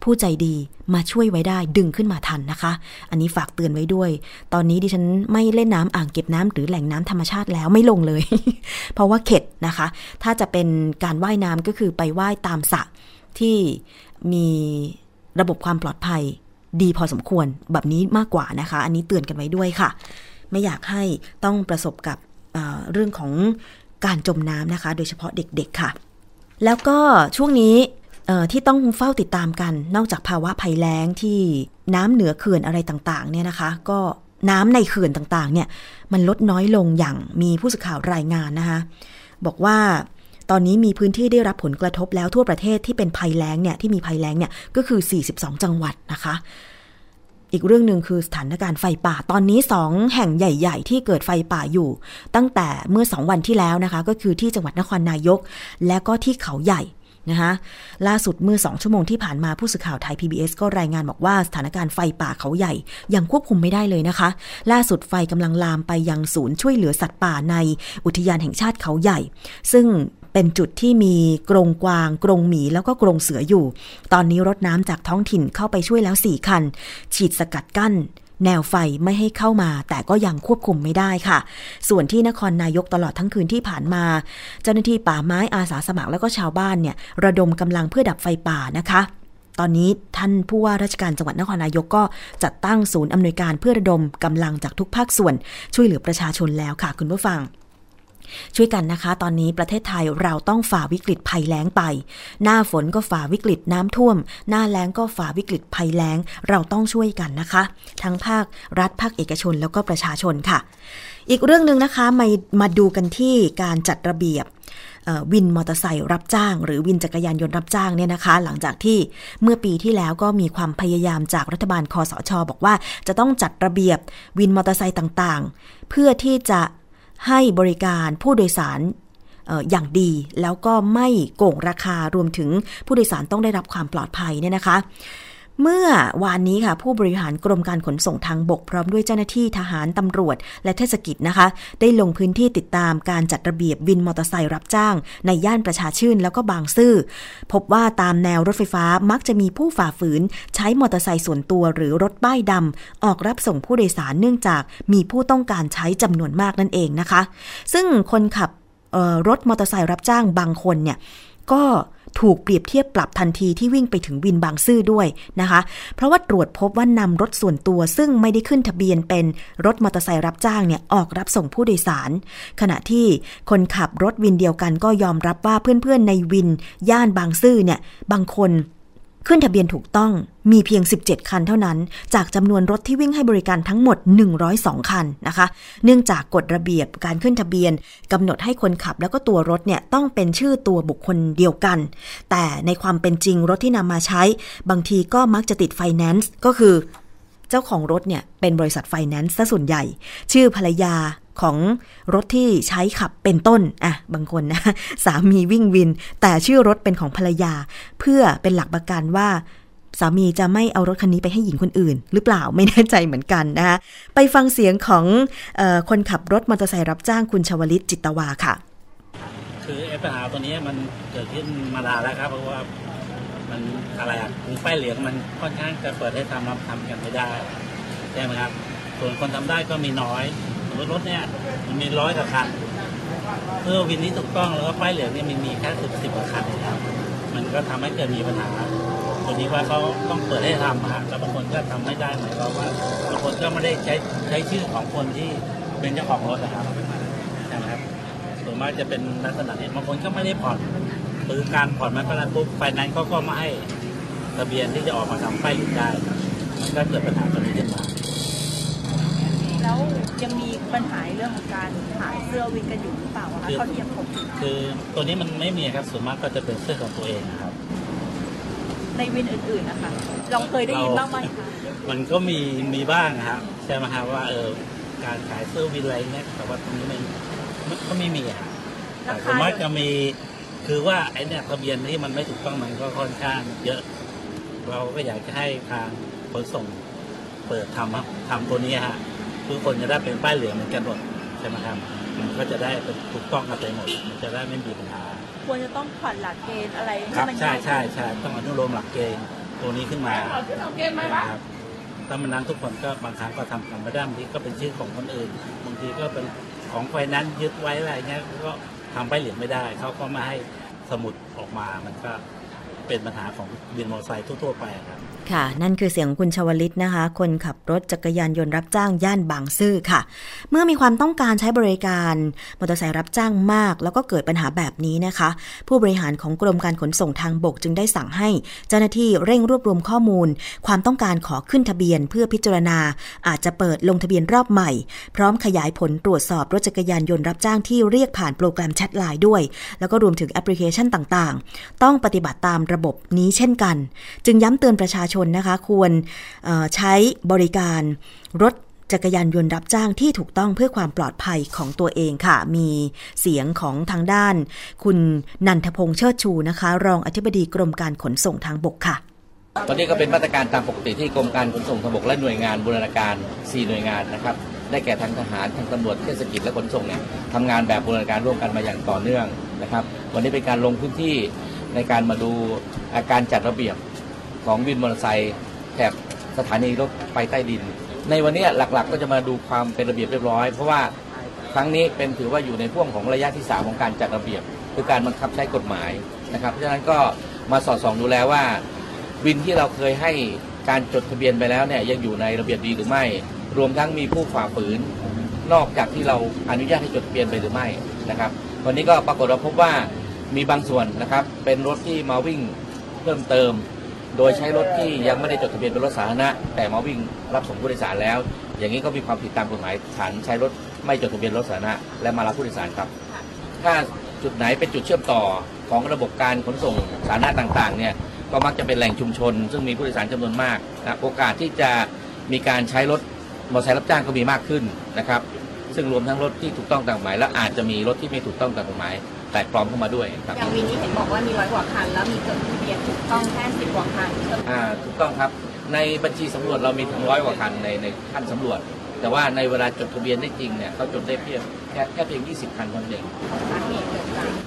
ผู้ใจดีมาช่วยไว้ได้ดึงขึ้นมาทันนะคะ อันนี้ฝากเตือนไว้ด้วย ตอนนี้ดิฉันไม่เล่นน้ำอ่างเก็บน้ำหรือแหล่งน้ำธรรมชาติแล้วไม่ลงเลย เพราะว่าเข็ดนะคะ ถ้าจะเป็นการว่ายน้ำก็คือไปว่ายตามสระที่ มีระบบความปลอดภัยดีพอสมควรแบบนี้มากกว่านะคะ อันนี้เตือนกันไว้ด้วยค่ะ ไม่อยากให้ต้องประสบกับเเรื่องของการจมน้ำนะคะ โดยเฉพาะเด็กๆค่ะ แล้วก็ช่วงนี้ที่ต้องเฝ้าติดตามกันนอกจากภาวะภัยแล้งที่น้ำเหนือเขื่อนอะไรต่างๆเนี่ยนะคะ ก็น้ำในเขื่อนต่างๆเนี่ยมันลดน้อยลงอย่างมีผู้สื่อข่าวรายงานนะคะ บอกว่า ตอนนี้มีพื้นที่ได้รับผลกระทบแล้วทั่วประเทศที่เป็นภัยแล้งเนี่ยที่มีภัยแล้งเนี่ยก็คือ 42 จังหวัดนะคะ อีกเรื่องหนึ่งคือสถานการณ์ไฟป่าตอนนี้สองแห่งใหญ่ ๆ ที่เกิดไฟป่าอยู่ ตั้งแต่เมื่อสองวันที่แล้วนะคะ ก็คือที่จังหวัดนครนายก และก็ที่เขาใหญ่นะคะล่าสุดเมื่อสองชั่วโมงที่ผ่านมาผู้สื่อข่าวไทย PBS ก็รายงานบอกว่าสถานการณ์ไฟป่าเขาใหญ่ ยังควบคุมไม่ได้เลยนะคะ ล่าสุดไฟกำลังลามไปยังศูนย์ช่วยเหลือสัตว์ป่าในอุทยานแห่งชาติเขาใหญ่ ซึ่ง เป็นจุดที่มีกรงกวาง กรงหมีแล้วก็กรงเสืออยู่ ตอนนี้รถน้ำจากท้องถิ่นเข้าไปช่วยแล้ว4คัน ฉีดสกัดกั้น แนวไฟไม่ให้เข้ามา แต่ก็ยังควบคุมไม่ได้ค่ะ ส่วนที่นครนายกตลอดทั้งคืนที่ผ่านมา เจ้าหน้าที่ป่าไม้อาสาสมัครแล้วก็ชาวบ้านเนี่ยระดมกำลังเพื่อดับไฟป่านะคะตอนนี้ท่านผู้ว่าราชการจังหวัดนครนายกก็จัดตั้งศูนย์อำนวยการเพื่อระดมกำลังจากทุกภาคส่วน ช่วยเหลือประชาชนแล้วค่ะคุณผู้ฟัง ช่วยกันนะคะ ตอนนี้ประเทศไทยเราต้องฝ่าวิกฤตภัยแล้งไป หน้าฝนก็ฝ่าวิกฤตน้ำท่วม หน้าแล้งก็ฝ่าวิกฤตภัยแล้ง เราต้องช่วยกันนะคะ ทั้งภาครัฐภาคเอกชนแล้วก็ประชาชนค่ะ อีกเรื่องหนึ่งนะคะมามาดูกันที่การจัดระเบียบวินมอเตอร์ไซค์รับจ้าง หรือวินจักรยานยนต์รับจ้างเนี่ยนะคะ หลังจากที่เมื่อปีที่แล้วก็มีความพยายามจากรัฐบาลคอสช บอกว่า จะต้องจัดระเบียบวินมอเตอร์ไซค์ต่างๆ เพื่อที่จะ ให้บริการผู้โดยสารเอ่ออย่างดีแล้วก็ไม่โกงราคารวมถึงผู้โดยสารต้องได้รับความปลอดภัยเนี่ยนะคะ เมื่อวานนี้ค่ะ ผู้บริหารกรมการขนส่งทางบกพร้อมด้วยเจ้าหน้าที่ทหารตำรวจ และเทศกิจนะคะ ได้ลงพื้นที่ติดตามการจัดระเบียบวินมอเตอร์ไซค์รับจ้าง ในย่านประชาชื่นแล้วก็บางซื่อ พบว่าตามแนวรถไฟฟ้ามักจะมีผู้ฝ่าฝืน ใช้มอเตอร์ไซค์ส่วนตัวหรือรถป้ายดำออกรับส่งผู้โดยสารเนื่องจากมีผู้ต้องการใช้จำนวนมากนั่นเองนะคะ ซึ่งคนขับรถมอเตอร์ไซค์รับจ้างบางคนเนี่ยก็ ถูกเปรียบเทียบปรับทันทีที่วิ่งไปถึงวินบางซื่อด้วยนะคะ เพราะว่าตรวจพบว่านำรถส่วนตัวซึ่งไม่ได้ขึ้นทะเบียนเป็นรถมอเตอร์ไซค์รับจ้างเนี่ยออกรับส่งผู้โดยสาร ขณะที่คนขับรถวินเดียวกันก็ยอมรับว่าเพื่อนๆในวินย่านบางซื่อเนี่ยบางคน ขึ้นทะเบียนถูกต้องมีเพียง 17 คันเท่านั้น จากจำนวนรถที่วิ่งให้บริการทั้งหมด 102 คันนะคะ เนื่องจากกฎระเบียบการขึ้นทะเบียนกำหนดให้คนขับแล้วก็ตัวรถเนี่ยต้องเป็นชื่อตัวบุคคลเดียวกัน แต่ในความเป็นจริงรถที่นำมาใช้ บางทีก็มักจะติดไฟแนนซ์ก็คือ เจ้าของรถเนี่ยเป็นบริษัทไฟแนนซ์ซะส่วนใหญ่ ชื่อภรรยาของรถที่ใช้ขับเป็นต้น อะ บางคนนะ สามีวิ่งวิน แต่ชื่อรถเป็นของภรรยา เพื่อเป็นหลักประกันว่า สามีจะไม่เอารถคันนี้ไปให้หญิงคนอื่น หรือเปล่าไม่แน่ใจเหมือนกันนะคะไปฟังเสียงของออคนขับรถมอเตอร์ไซค์รับจ้างคุณชวลิตจิตตวาค่ะ คือไอ้ปัญหาตัวนี้มันเกิดขึ้นมานานแล้วครับเพราะว่า อะไรอะคือป้ายเหลืองมันค่อนข้างจะเปิดให้ทำรับทำกันไม่ได้ใช่ไหมครับ ส่วนคนทำได้ก็มีน้อยสมมติรถเนี่ยมันมีร้อยกว่าคันเพื่อวินนี้ถูกต้องแล้วก็ป้ายเหลืองเนี่ยมันมีแค่สิบสิบกว่าคันนะครับมันก็ทำให้เกิดมีปัญหาตัวนี้ว่าเขาต้องเปิดให้ทำอะฮะแล้วบางคนก็ทำไม่ได้หมายความว่าบางคนก็ไม่ได้ใช้ใช้ชื่อของคนที่เป็นเจ้าของรถนะครับใช่ไหมครับส่วนมากจะเป็นลักษณะนี้บางคนก็ไม่ได้ผ่อน หรือการผ่อนมันก็นั้นปุ๊บไฟแนนซ์เขาก็ไม่ให้ทะเบียนที่จะออกมาทำป้ายหยุดได้มันก็เกิดปัญหาตรงนี้ขึ้นมาแล้วยังมีปัญหาเรื่องของการขายเสื้อวินกันอยู่หรือเปล่าอะคะเท่าที่ยังพบอยู่คือตัวนี้มันไม่มีครับส่วนมากก็จะเป็นเสื้อของตัวเองนะครับ ในวินอื่นๆนะคะลองเคยได้ยินบ้างไหมคะมันก็มีมีบ้างนะครับใช่ไหมครับว่าเออการขายเสื้อวินอะไรเนี่ยแต่ว่าตรงนี้มันมันก็ไม่มีอะแต่ส่วนมากจะมี คือว่าไอ้เนี่ยทะเบียนที่มันไม่ถูกต้องมันก็ค่อนข้างเยอะ เราก็อยากจะให้ทางขนส่งเปิดทำครับทำตัวนี้ฮะทุกคนจะได้เป็นป้ายเหลืองเหมือนกันหมดใช่ไหมครับมันก็จะได้เป็นถูกต้องกันไปหมดมันจะได้ไม่มีปัญหา ควรจะต้องผ่อนหลักเกณฑ์อะไรคให้รับมันใช่ง่ายใช่ใช่ต้องอนุโลมหลักเกณฑ์ตัวนี้ขึ้นมานะครับถ้ามันนั้นทุกคนก็บางครั้งก็ทำกันไม่ได้บางทีก็เป็นชื่อของคนอื่นบางทีก็เป็นของไฟนั้นซ์ยึดไว้อะไรเงี้ยก็ ทำใบเหลืองไม่ได้ เขาก็มาให้สมุดออกมามันก็ เป็นปัญหาของบินมอเตอร์ไซค์ทั่วๆไปครับค่ะ นั่นคือเสียงคุณชวลิตนะคะ คนขับรถจักรยานยนต์รับจ้างย่านบางซื่อค่ะ เมื่อมีความต้องการใช้บริการมอเตอร์ไซค์รับจ้างมาก แล้วก็เกิดปัญหาแบบนี้นะคะ ผู้บริหารของกรมการขนส่งทางบกจึงได้สั่งให้ เจ้าหน้าที่เร่งรวบรวมข้อมูล ความต้องการขอขึ้นทะเบียนเพื่อพิจารณา อาจจะเปิดลงทะเบียนรอบใหม่ พร้อมขยายผลตรวจสอบรถจักรยานยนต์รับจ้างที่เรียกผ่านโปรแกรมแชทไลน์ด้วย แล้วก็รวมถึงแอปพลิเคชันต่างๆ ต้องปฏิบัติตามระบบนี้เช่นกัน จึงย้ำเตือนประชาชนนะคะ ควรใช้บริการรถจักรยานยนต์รับจ้างที่ถูกต้องเพื่อความปลอดภัยของตัวเองค่ะ มีเสียงของทางด้าน คุณนันทพงษ์เชิดชูนะคะ รองอธิบดีกรมการขนส่งทางบกค่ะ ตอนนี้ก็เป็นมาตรการตามปกติที่กรมการขนส่งทางบกและหน่วยงานบูรณาการ 4 หน่วยงานนะครับ ได้แก่ทางทหาร ทางตำรวจ เทศกิจและขนส่งเนี่ยทำงานแบบบูรณาการร่วมกันมาอย่างต่อเนื่องนะครับ วันนี้เป็นการลงพื้นที่ ในการมาดูอาการจัดระเบียบของวินมอเตอร์ไซค์แถบสถานีรถไฟใต้ดิน ในวันนี้หลักๆ ก็จะมาดูความเป็นระเบียบเรียบร้อย เพราะว่าครั้งนี้เป็นถือว่าอยู่ในพ่วงของระยะที่ 3 ของการจัดระเบียบ คือการบังคับใช้กฎหมายนะครับเพราะฉะนั้นก็มาสอดส่องดูแลวว่า วินที่เราเคยให้การจดทะเบียนไปแล้วเนี่ยยังอยู่ในระเบียบดีหรือไม่ รวมทั้งมีผู้ฝ่าฝืน นอกจากที่เราอนุญาตให้จดทะเบียนไปหรือไม่นะครับวันนี้ก็ปรากฏว่าพบว่า มีบางส่วนนะครับ เป็นรถที่มาวิ่งเพิ่มเติม โดยใช้รถที่ยังไม่ได้จดทะเบียนเป็นรถสาธารณะ แต่มาวิ่งรับส่งผู้โดยสารแล้ว อย่างนี้ก็มีความผิดตามกฎหมายฐานใช้รถไม่จดทะเบียนรถสาธารณะและมารับผู้โดยสารครับ ถ้าจุดไหนเป็นจุดเชื่อมต่อของระบบการขนส่งสาธารณะต่างๆเนี่ยก็มักจะเป็นแหล่งชุมชน ซึ่งมีผู้โดยสารจำนวนมากนะโอกาสที่จะมีการใช้รถมอเตอร์ไซค์รับจ้างก็มีมากขึ้นนะครับ ซึ่งรวมทั้งรถที่ถูกต้องตามกฎหมาย และอาจจะมีรถที่ไม่ถูกต้องตามกฎหมาย แตกปลอมเข้ามาด้วยครับอย่างวินนี้เห็นบอกว่ามีร้อยกว่าคัน แล้วมีจดทะเบียนถูกต้องแค่สิบกว่าคันอ่าถูกต้องครับ ในบัญชีสำรวจเรามีถึงร้อยกว่าคันในในขั้นสำรวจ แต่ว่าในเวลาจดทะเบียนได้จริงเนี่ยเขาจดได้เพียงแค่แค่เพียง 20 คันเท่านั้นเอง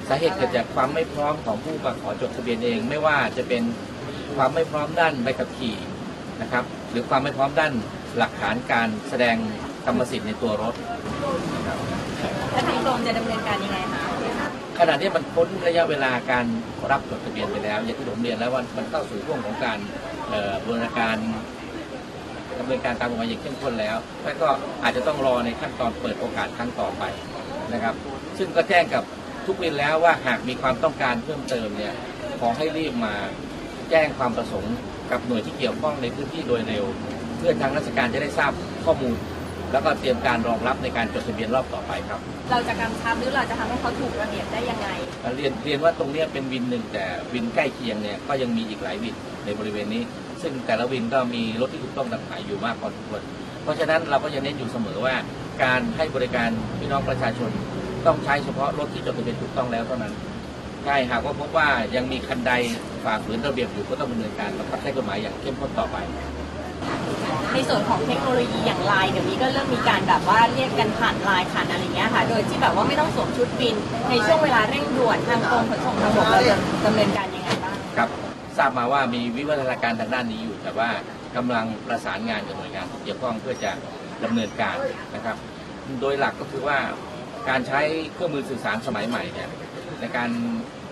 สาเหตุเกิดจากความไม่พร้อมของผู้มาขอจดทะเบียนเอง ไม่ว่าจะเป็นความไม่พร้อมด้านใบขับขี่นะครับหรือความไม่พร้อมด้านหลักฐานการแสดงกรรมสิทธิ์ในตัวรถแล้วทางกรมจะดำเนินการยังไงคะ ขณะนี้มันพ้นระยะเวลาการรับจดทะเบียนไปแล้วอย่างที่ผมเรียนแล้วว่ามันเข้าสู่ช่วงของการบูรณาการดำเนินการตามกฎหมายอย่างเข้มข้นแล้วแล้วก็อาจจะต้องรอในขั้นตอนเปิดโอกาสครั้งต่อไปนะครับ ซึ่งก็แจ้งกับทุกวินแล้วว่าหากมีความต้องการเพิ่มเติมเนี่ยขอให้รีบมาแจ้งความประสงค์กับหน่วยที่เกี่ยวข้องในพื้นที่โดยเร็ว เพื่อทางราชการจะได้ทราบข้อมูล แล้วก็เตรียมการรองรับในการจดทะเบียนรอบต่อไปครับ เราจะกำชับหรือเราจะทำให้เขาถูกระเบียบได้ยังไง เรียนเรียนว่าตรงนี้เป็นวินหนึ่งแต่วินใกล้เคียงเนี่ยก็ยังมีอีกหลายวินในบริเวณนี้ ซึ่งแต่ละวินก็มีรถที่ถูกต้องตามหมายอยู่มากพอสมควรเพราะฉะนั้นเราก็ยังเน้นอยู่เสมอว่า การให้บริการพี่น้องประชาชน ต้องใช้เฉพาะรถที่จดทะเบียนถูกต้องแล้วเท่านั้นใช่หากว่าพบว่ายังมีคันใดฝ่าฝืนระเบียบอยู่ก็ต้องดำเนินการบังคับใช้กฎหมายอย่างเข้มข้นต่อไป ในส่วนของเทคโนโลยีอย่างไลน์เดี๋ยวนี้ก็เริ่มมีการแบบว่าเรียกกันผ่านไลน์ผ่านอะไรเงี้ยค่ะ โดยที่แบบว่าไม่ต้องสวมชุดบิน ในช่วงเวลาเร่งด่วนทางกรมขนส่งทางบกเราจะดำเนินการยังไงบ้างครับทราบมาว่ามีวิวัฒนาการทางด้านนี้อยู่ แต่ว่ากำลังประสานงานกับหน่วยงานที่เกี่ยวข้องเพื่อจะดำเนินการนะครับ โดยหลักก็คือว่าการใช้เครื่องมือสื่อสารสมัยใหม่เนี่ยในการ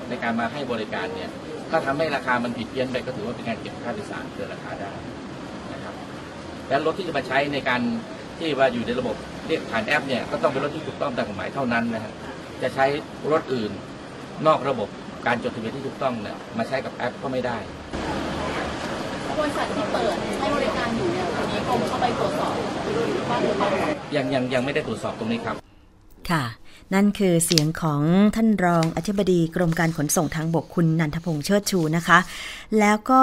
ในการมาให้บริการเนี่ยถ้าทำให้ราคามันผิดเพี้ยนไปก็ถือว่าเป็นการเก็บค่าโดยสารเกินราคาได้ และรถที่จะมาใช้ในการที่ว่าอยู่ในระบบเรียกผ่านแอปเนี่ยก็ต้องเป็นรถที่ถูกต้องตามกฎหมายเท่านั้นนะฮะจะใช้รถอื่นนอกระบบการจดทะเบียนที่ถูกต้องเนี่ยมาใช้กับแอปก็ไม่ได้บริษัทที่เปิดให้บริการอยู่เนี่ยตอนนี้กรมเข้าไปตรวจสอบว่าถูกต้องยังยังยังไม่ได้ตรวจสอบตรงนี้ครับ ค่ะ นั่นคือเสียงของท่านรองอธิบดีกรมการขนส่งทางบกคุณนันทพงษ์เชิดชูนะคะ แล้วก็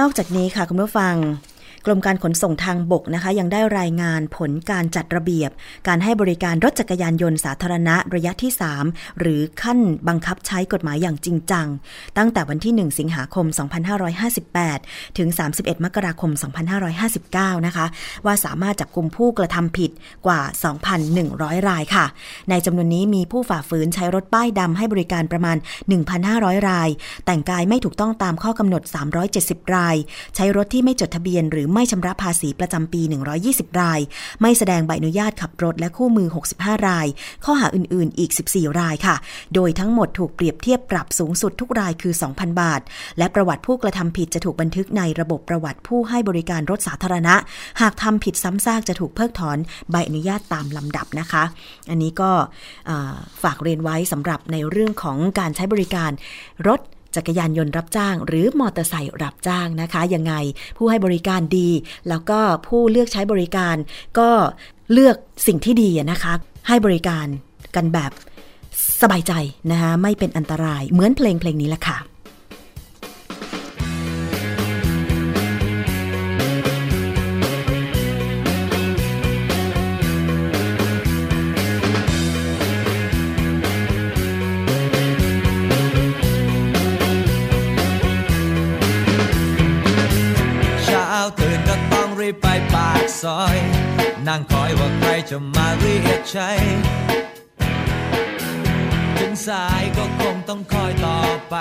นอกจากนี้ค่ะคุณผู้ฟัง กรมการขนส่งทางบกนะคะ ยังได้รายงานผลการจัดระเบียบ การให้บริการรถจักรยานยนต์สาธารณะระยะที่ 3 หรือขั้นบังคับใช้กฎหมายอย่างจริงจัง ตั้งแต่วันที่ 1 สิงหาคม 2558 ถึง 31 มกราคม 2559 นะคะ ว่าสามารถจับกลุ่มผู้กระทำผิดกว่า 2,100 รายค่ะ ในจำนวนนี้มีผู้ฝ่าฝืนใช้รถป้ายดำให้บริการประมาณ 1,500 ราย แต่งกายไม่ถูกต้องตามข้อกำหนด 370 ราย ใช้รถที่ไม่จดทะเบียนหรือไม่ชำระภาษีประจำปี 120 ราย ไม่แสดงใบอนุญาตขับรถและคู่มือ 65 ราย ข้อหาอื่นๆ อีก 14 รายค่ะ โดยทั้งหมดถูกเปรียบเทียบปรับสูงสุดทุกรายคือ 2,000 บาท และประวัติผู้กระทำผิดจะถูกบันทึกในระบบประวัติผู้ให้บริการรถสาธารณะ หากทำผิดซ้ำซากจะถูกเพิกถอนใบอนุญาตตามลำดับนะคะ อันนี้ก็ฝากเรียนไว้สำหรับในเรื่องของการใช้บริการรถ จักรยานยนต์รับจ้าง หรือมอเตอร์ไซค์รับจ้างนะคะยังไงผู้ให้บริการดี แล้วก็ผู้เลือกใช้บริการก็เลือกสิ่งที่ดีนะคะ ให้บริการกันแบบสบายใจนะคะไม่เป็นอันตรายเหมือนเพลงเพลงนี้แหละค่ะ ซอย นั่งคอยว่าใครจะมาเรียกใช้ถึงสายก็คงต้องคอยต่อไป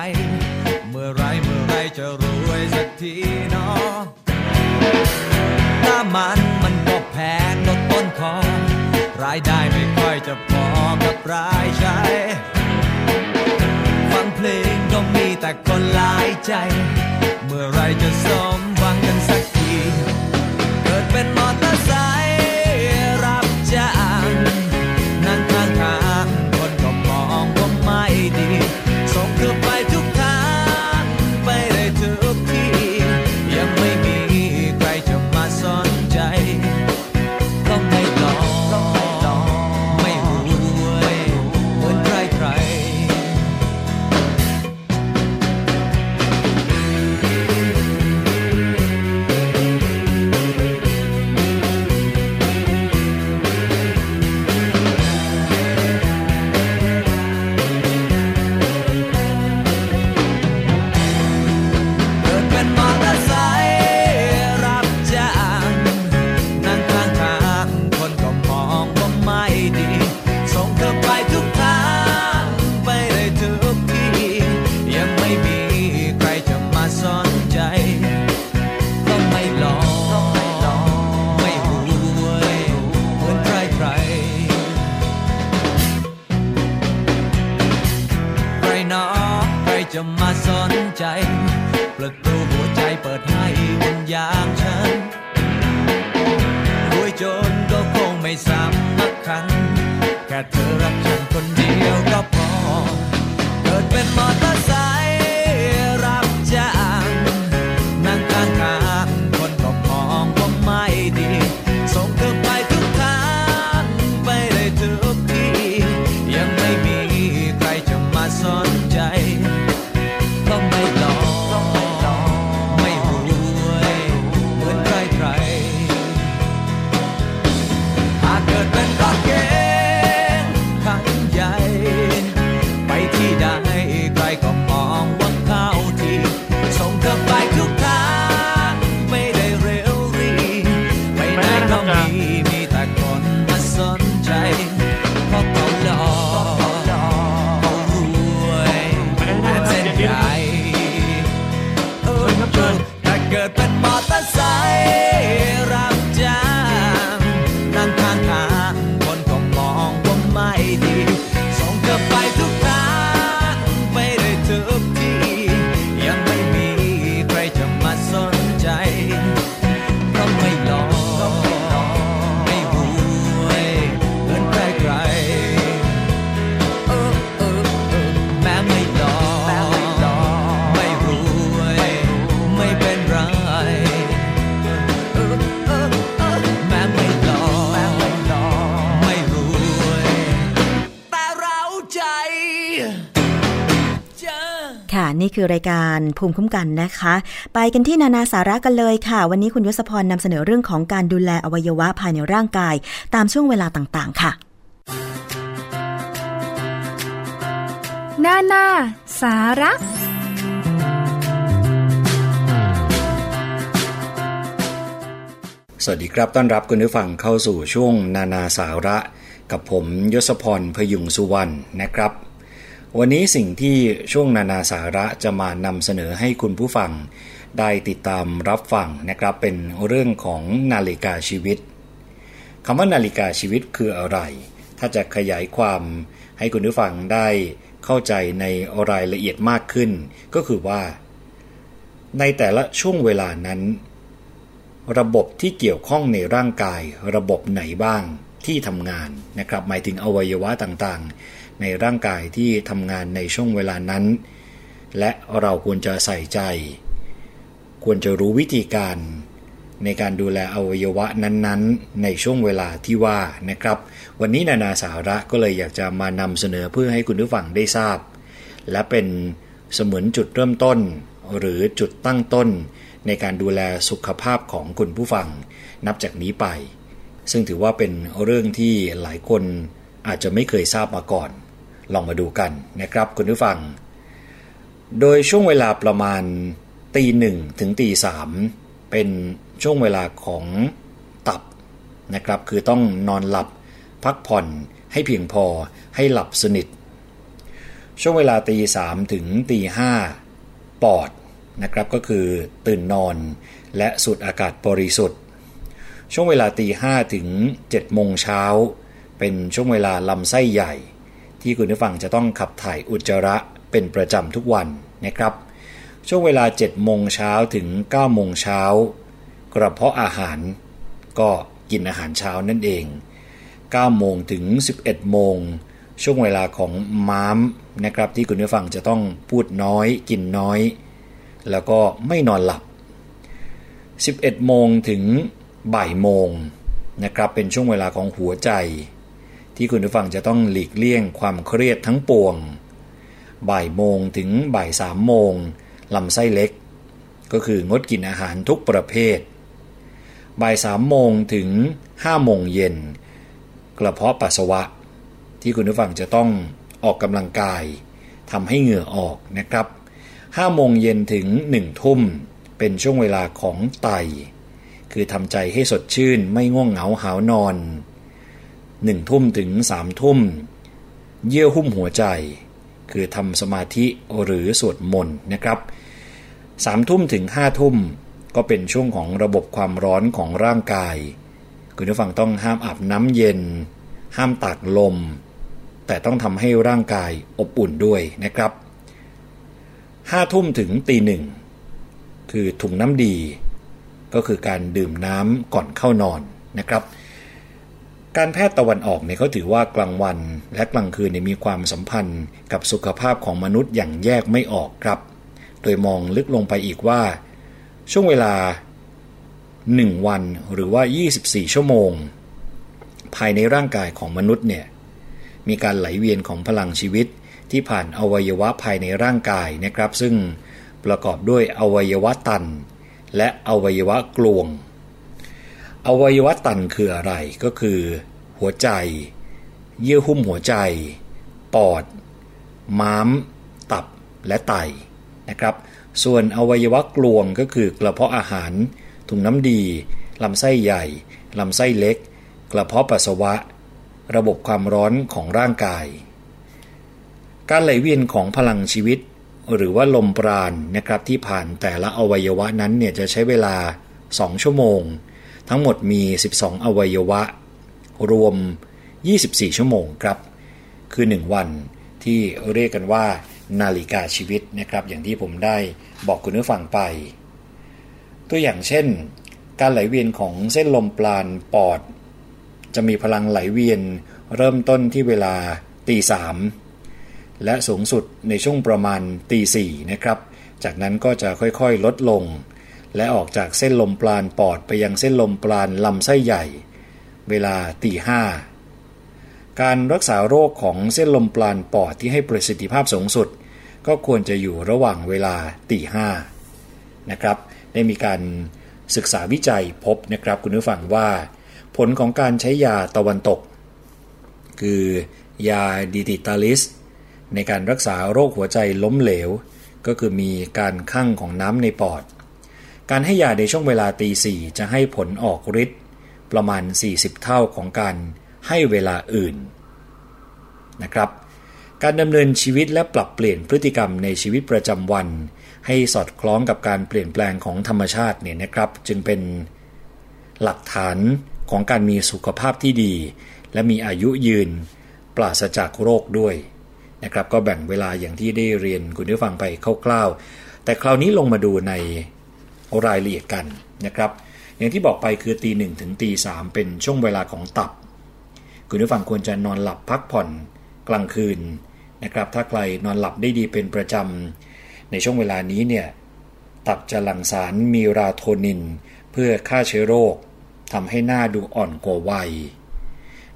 เมื่อไรเมื่อไรจะรวยสักทีเนาะน้ำมันมันก็แพงลดต้นคอรายได้ไม่ค่อยจะพอกับรายใช้ฟังเพลงก็มีแต่คนหลายใจ เมื่อไรจะสม ค่ะนี่คือรายการภูมิคุ้มกันนะคะ ไปกันที่นานาสาระกันเลยค่ะ วันนี้คุณยศพรนำเสนอเรื่องของการดูแลอวัยวะภายในร่างกาย ตามช่วงเวลาต่างๆ ค่ะ นานาสาระสวัสดีครับ ต้อนรับคุณผู้ฟังเข้าสู่ช่วงนานาสาระ กับผมยศพรพยุงสุวรรณนะครับ วันนี้สิ่งที่ช่วงนานาสาระจะมานำเสนอให้คุณผู้ฟัง ได้ติดตามรับฟังนะครับเป็นเรื่องของนาฬิกาชีวิตคำว่านาฬิกาชีวิตคืออะไร ถ้าจะขยายความให้คุณผู้ฟังได้เข้าใจในรายละเอียดมากขึ้น ก็คือว่า ในแต่ละช่วงเวลานั้น ระบบที่เกี่ยวข้องในร่างกาย ระบบไหนบ้างที่ทำงานนะครับ หมายถึงอวัยวะต่างๆ ในร่างกายที่ทำงานในช่วงเวลานั้น และเราควรจะใส่ใจ ควรจะรู้วิธีการ ในการดูแลอวัยวะนั้นๆ ในช่วงเวลาที่ว่านะครับ วันนี้นานาสาระก็เลยอยากจะมานำเสนอเพื่อให้คุณผู้ฟังได้ทราบ และเป็นเสมือนจุดเริ่มต้น หรือจุดตั้งต้น ในการดูแลสุขภาพของคุณผู้ฟัง นับจากนี้ไปซึ่งถือว่าเป็นเรื่องที่หลายคนอาจจะไม่เคยทราบมาก่อน ลองมาดูกันนะครับคุณผู้ฟัง โดยช่วงเวลาประมาณตีหนึ่งถึงตีสามเป็นช่วงเวลาของตับนะครับ คือต้องนอนหลับพักผ่อนให้เพียงพอให้หลับสนิท ช่วงเวลาตีสามถึงตีห้าปอดนะครับก็คือตื่นนอนและสูดอากาศบริสุทธิ์ ช่วงเวลาตีห้าถึง7โมงเช้า เป็นช่วงเวลาลำไส้ใหญ่ ที่คุณผู้ฟังจะต้องขับถ่ายอุจจาระเป็นประจำทุกวันนะครับ ช่วงเวลา 7 โมงเช้าถึง 9 โมงเช้ากระเพาะอาหารก็กินอาหารเช้านั่นเอง 9 โมงถึง 11 โมง ช่วงเวลาของม้ามนะครับที่คุณผู้ฟังจะต้องพูดน้อยกินน้อย แล้วก็ไม่นอนหลับ 11 โมงถึงบ่ายโมงนะครับเป็นช่วงเวลาของหัวใจ ที่คุณผู้ฟังจะต้องหลีกเลี่ยงความเครียดทั้งปวง บ่ายโมงถึงบ่ายสามโมงลำไส้เล็ก ก็คืองดกินอาหารทุกประเภท บ่ายสามโมงถึงห้าโมงเย็นกระเพาะปัสสาวะ ที่คุณผู้ฟังจะต้องออกกำลังกายทำให้เหงื่อออกนะครับห้าโมงเย็นถึงหนึ่งทุ่มเป็นช่วงเวลาของไต คือทำใจให้สดชื่นไม่ง่วงเหงาหาวนอน หนึ่งทุ่มถึงสามทุ่ม เยื่อหุ้มหัวใจ คือทำสมาธิหรือสวดมนต์นะครับสามทุ่มถึงห้าทุ่มก็เป็นช่วงของระบบความร้อนของร่างกาย คุณผู้ฟังต้องห้ามอาบน้ำเย็น ห้ามตากลม แต่ต้องทำให้ร่างกายอบอุ่นด้วยนะครับห้าทุ่มถึงตีหนึ่งคือถุงน้ำดี ก็คือการดื่มน้ำก่อนเข้านอนนะครับ การแพทย์ตะวันออกเนี่ยเขาถือว่ากลางวัน และกลางคืนมีความสัมพันธ์กับสุขภาพของมนุษย์อย่างแยกไม่ออกครับ โดยมองลึกลงไปอีกว่า ช่วงเวลา 1 วันหรือว่า 24 ชั่วโมง ภายในร่างกายของมนุษย์เนี่ยมีการไหลเวียนของพลังชีวิตที่ผ่านอวัยวะภายในร่างกายนะครับ ซึ่งประกอบด้วยอวัยวะตัน และอวัยวะกลวง อวัยวะตันคืออะไรก็คือ หัวใจ เยื่อหุ้มหัวใจ ปอด ม้าม ตับและไตนะครับ ส่วนอวัยวะกลวงก็คือกระเพาะอาหาร ถุงน้ำดีลำไส้ใหญ่ลำไส้เล็ก กระเพาะปัสสาวะ ระบบความร้อนของร่างกาย การไหลเวียนของพลังชีวิต หรือว่าลมปราณนะครับที่ผ่านแต่ละอวัยวะนั้นเนี่ยจะใช้เวลา 2 ชั่วโมง ทั้งหมดมี 12 อวัยวะ รวม 24 ชั่วโมงครับ คือ 1 วันที่เรียกกันว่านาฬิกาชีวิตนะครับ อย่างที่ผมได้บอกคุณผู้ฟังไป ตัวอย่างเช่น การไหลเวียนของเส้นลมปราณปอด จะมีพลังไหลเวียนเริ่มต้นที่เวลาตีสามและสูงสุดในช่วงประมาณตีสี่นะครับ จากนั้นก็จะค่อยๆลดลง และออกจากเส้นลมปราณปอดไปยังเส้นลมปราณลำไส้ใหญ่ เวลาตีห้าการรักษาโรคของเส้นลมปราณปอดที่ให้ประสิทธิภาพสูงสุด ก็ควรจะอยู่ระหว่างเวลาตีห้านะครับ ได้มีการศึกษาวิจัยพบนะครับคุณผู้ฟังว่า ผลของการใช้ยาตะวันตก คือยาดิติตาลิส ในการรักษาโรคหัวใจล้มเหลว ก็คือมีการคั่งของน้ำในปอด การให้ยาในช่วงเวลาตีสี่จะให้ผลออกฤทธิ์ประมาณ 40 เท่าของการให้เวลาอื่นนะครับการดำเนินชีวิตและปรับเปลี่ยนพฤติกรรมในชีวิตประจำวัน ให้สอดคล้องกับการเปลี่ยนแปลงของธรรมชาติเนี่ยนะครับ จึงเป็นหลักฐานของการมีสุขภาพที่ดี และมีอายุยืน ปราศจากโรคด้วยนะครับ ก็แบ่งเวลาอย่างที่ได้เรียนคุณผู้ฟังไปคร่าวๆแต่คราวนี้ลงมาดูใน รายละเอียดกันนะครับ อย่างที่บอกไปคือตีหนึ่งถึงตีสามเป็นช่วงเวลาของตับ คุณผู้ฟังควรจะนอนหลับพักผ่อนกลางคืนนะครับ ถ้าใครนอนหลับได้ดีเป็นประจำในช่วงเวลานี้เนี่ยตับจะหลั่งสารมีราโทนิน เพื่อฆ่าเชื้อโรคทำให้หน้าดูอ่อนกว่าวัย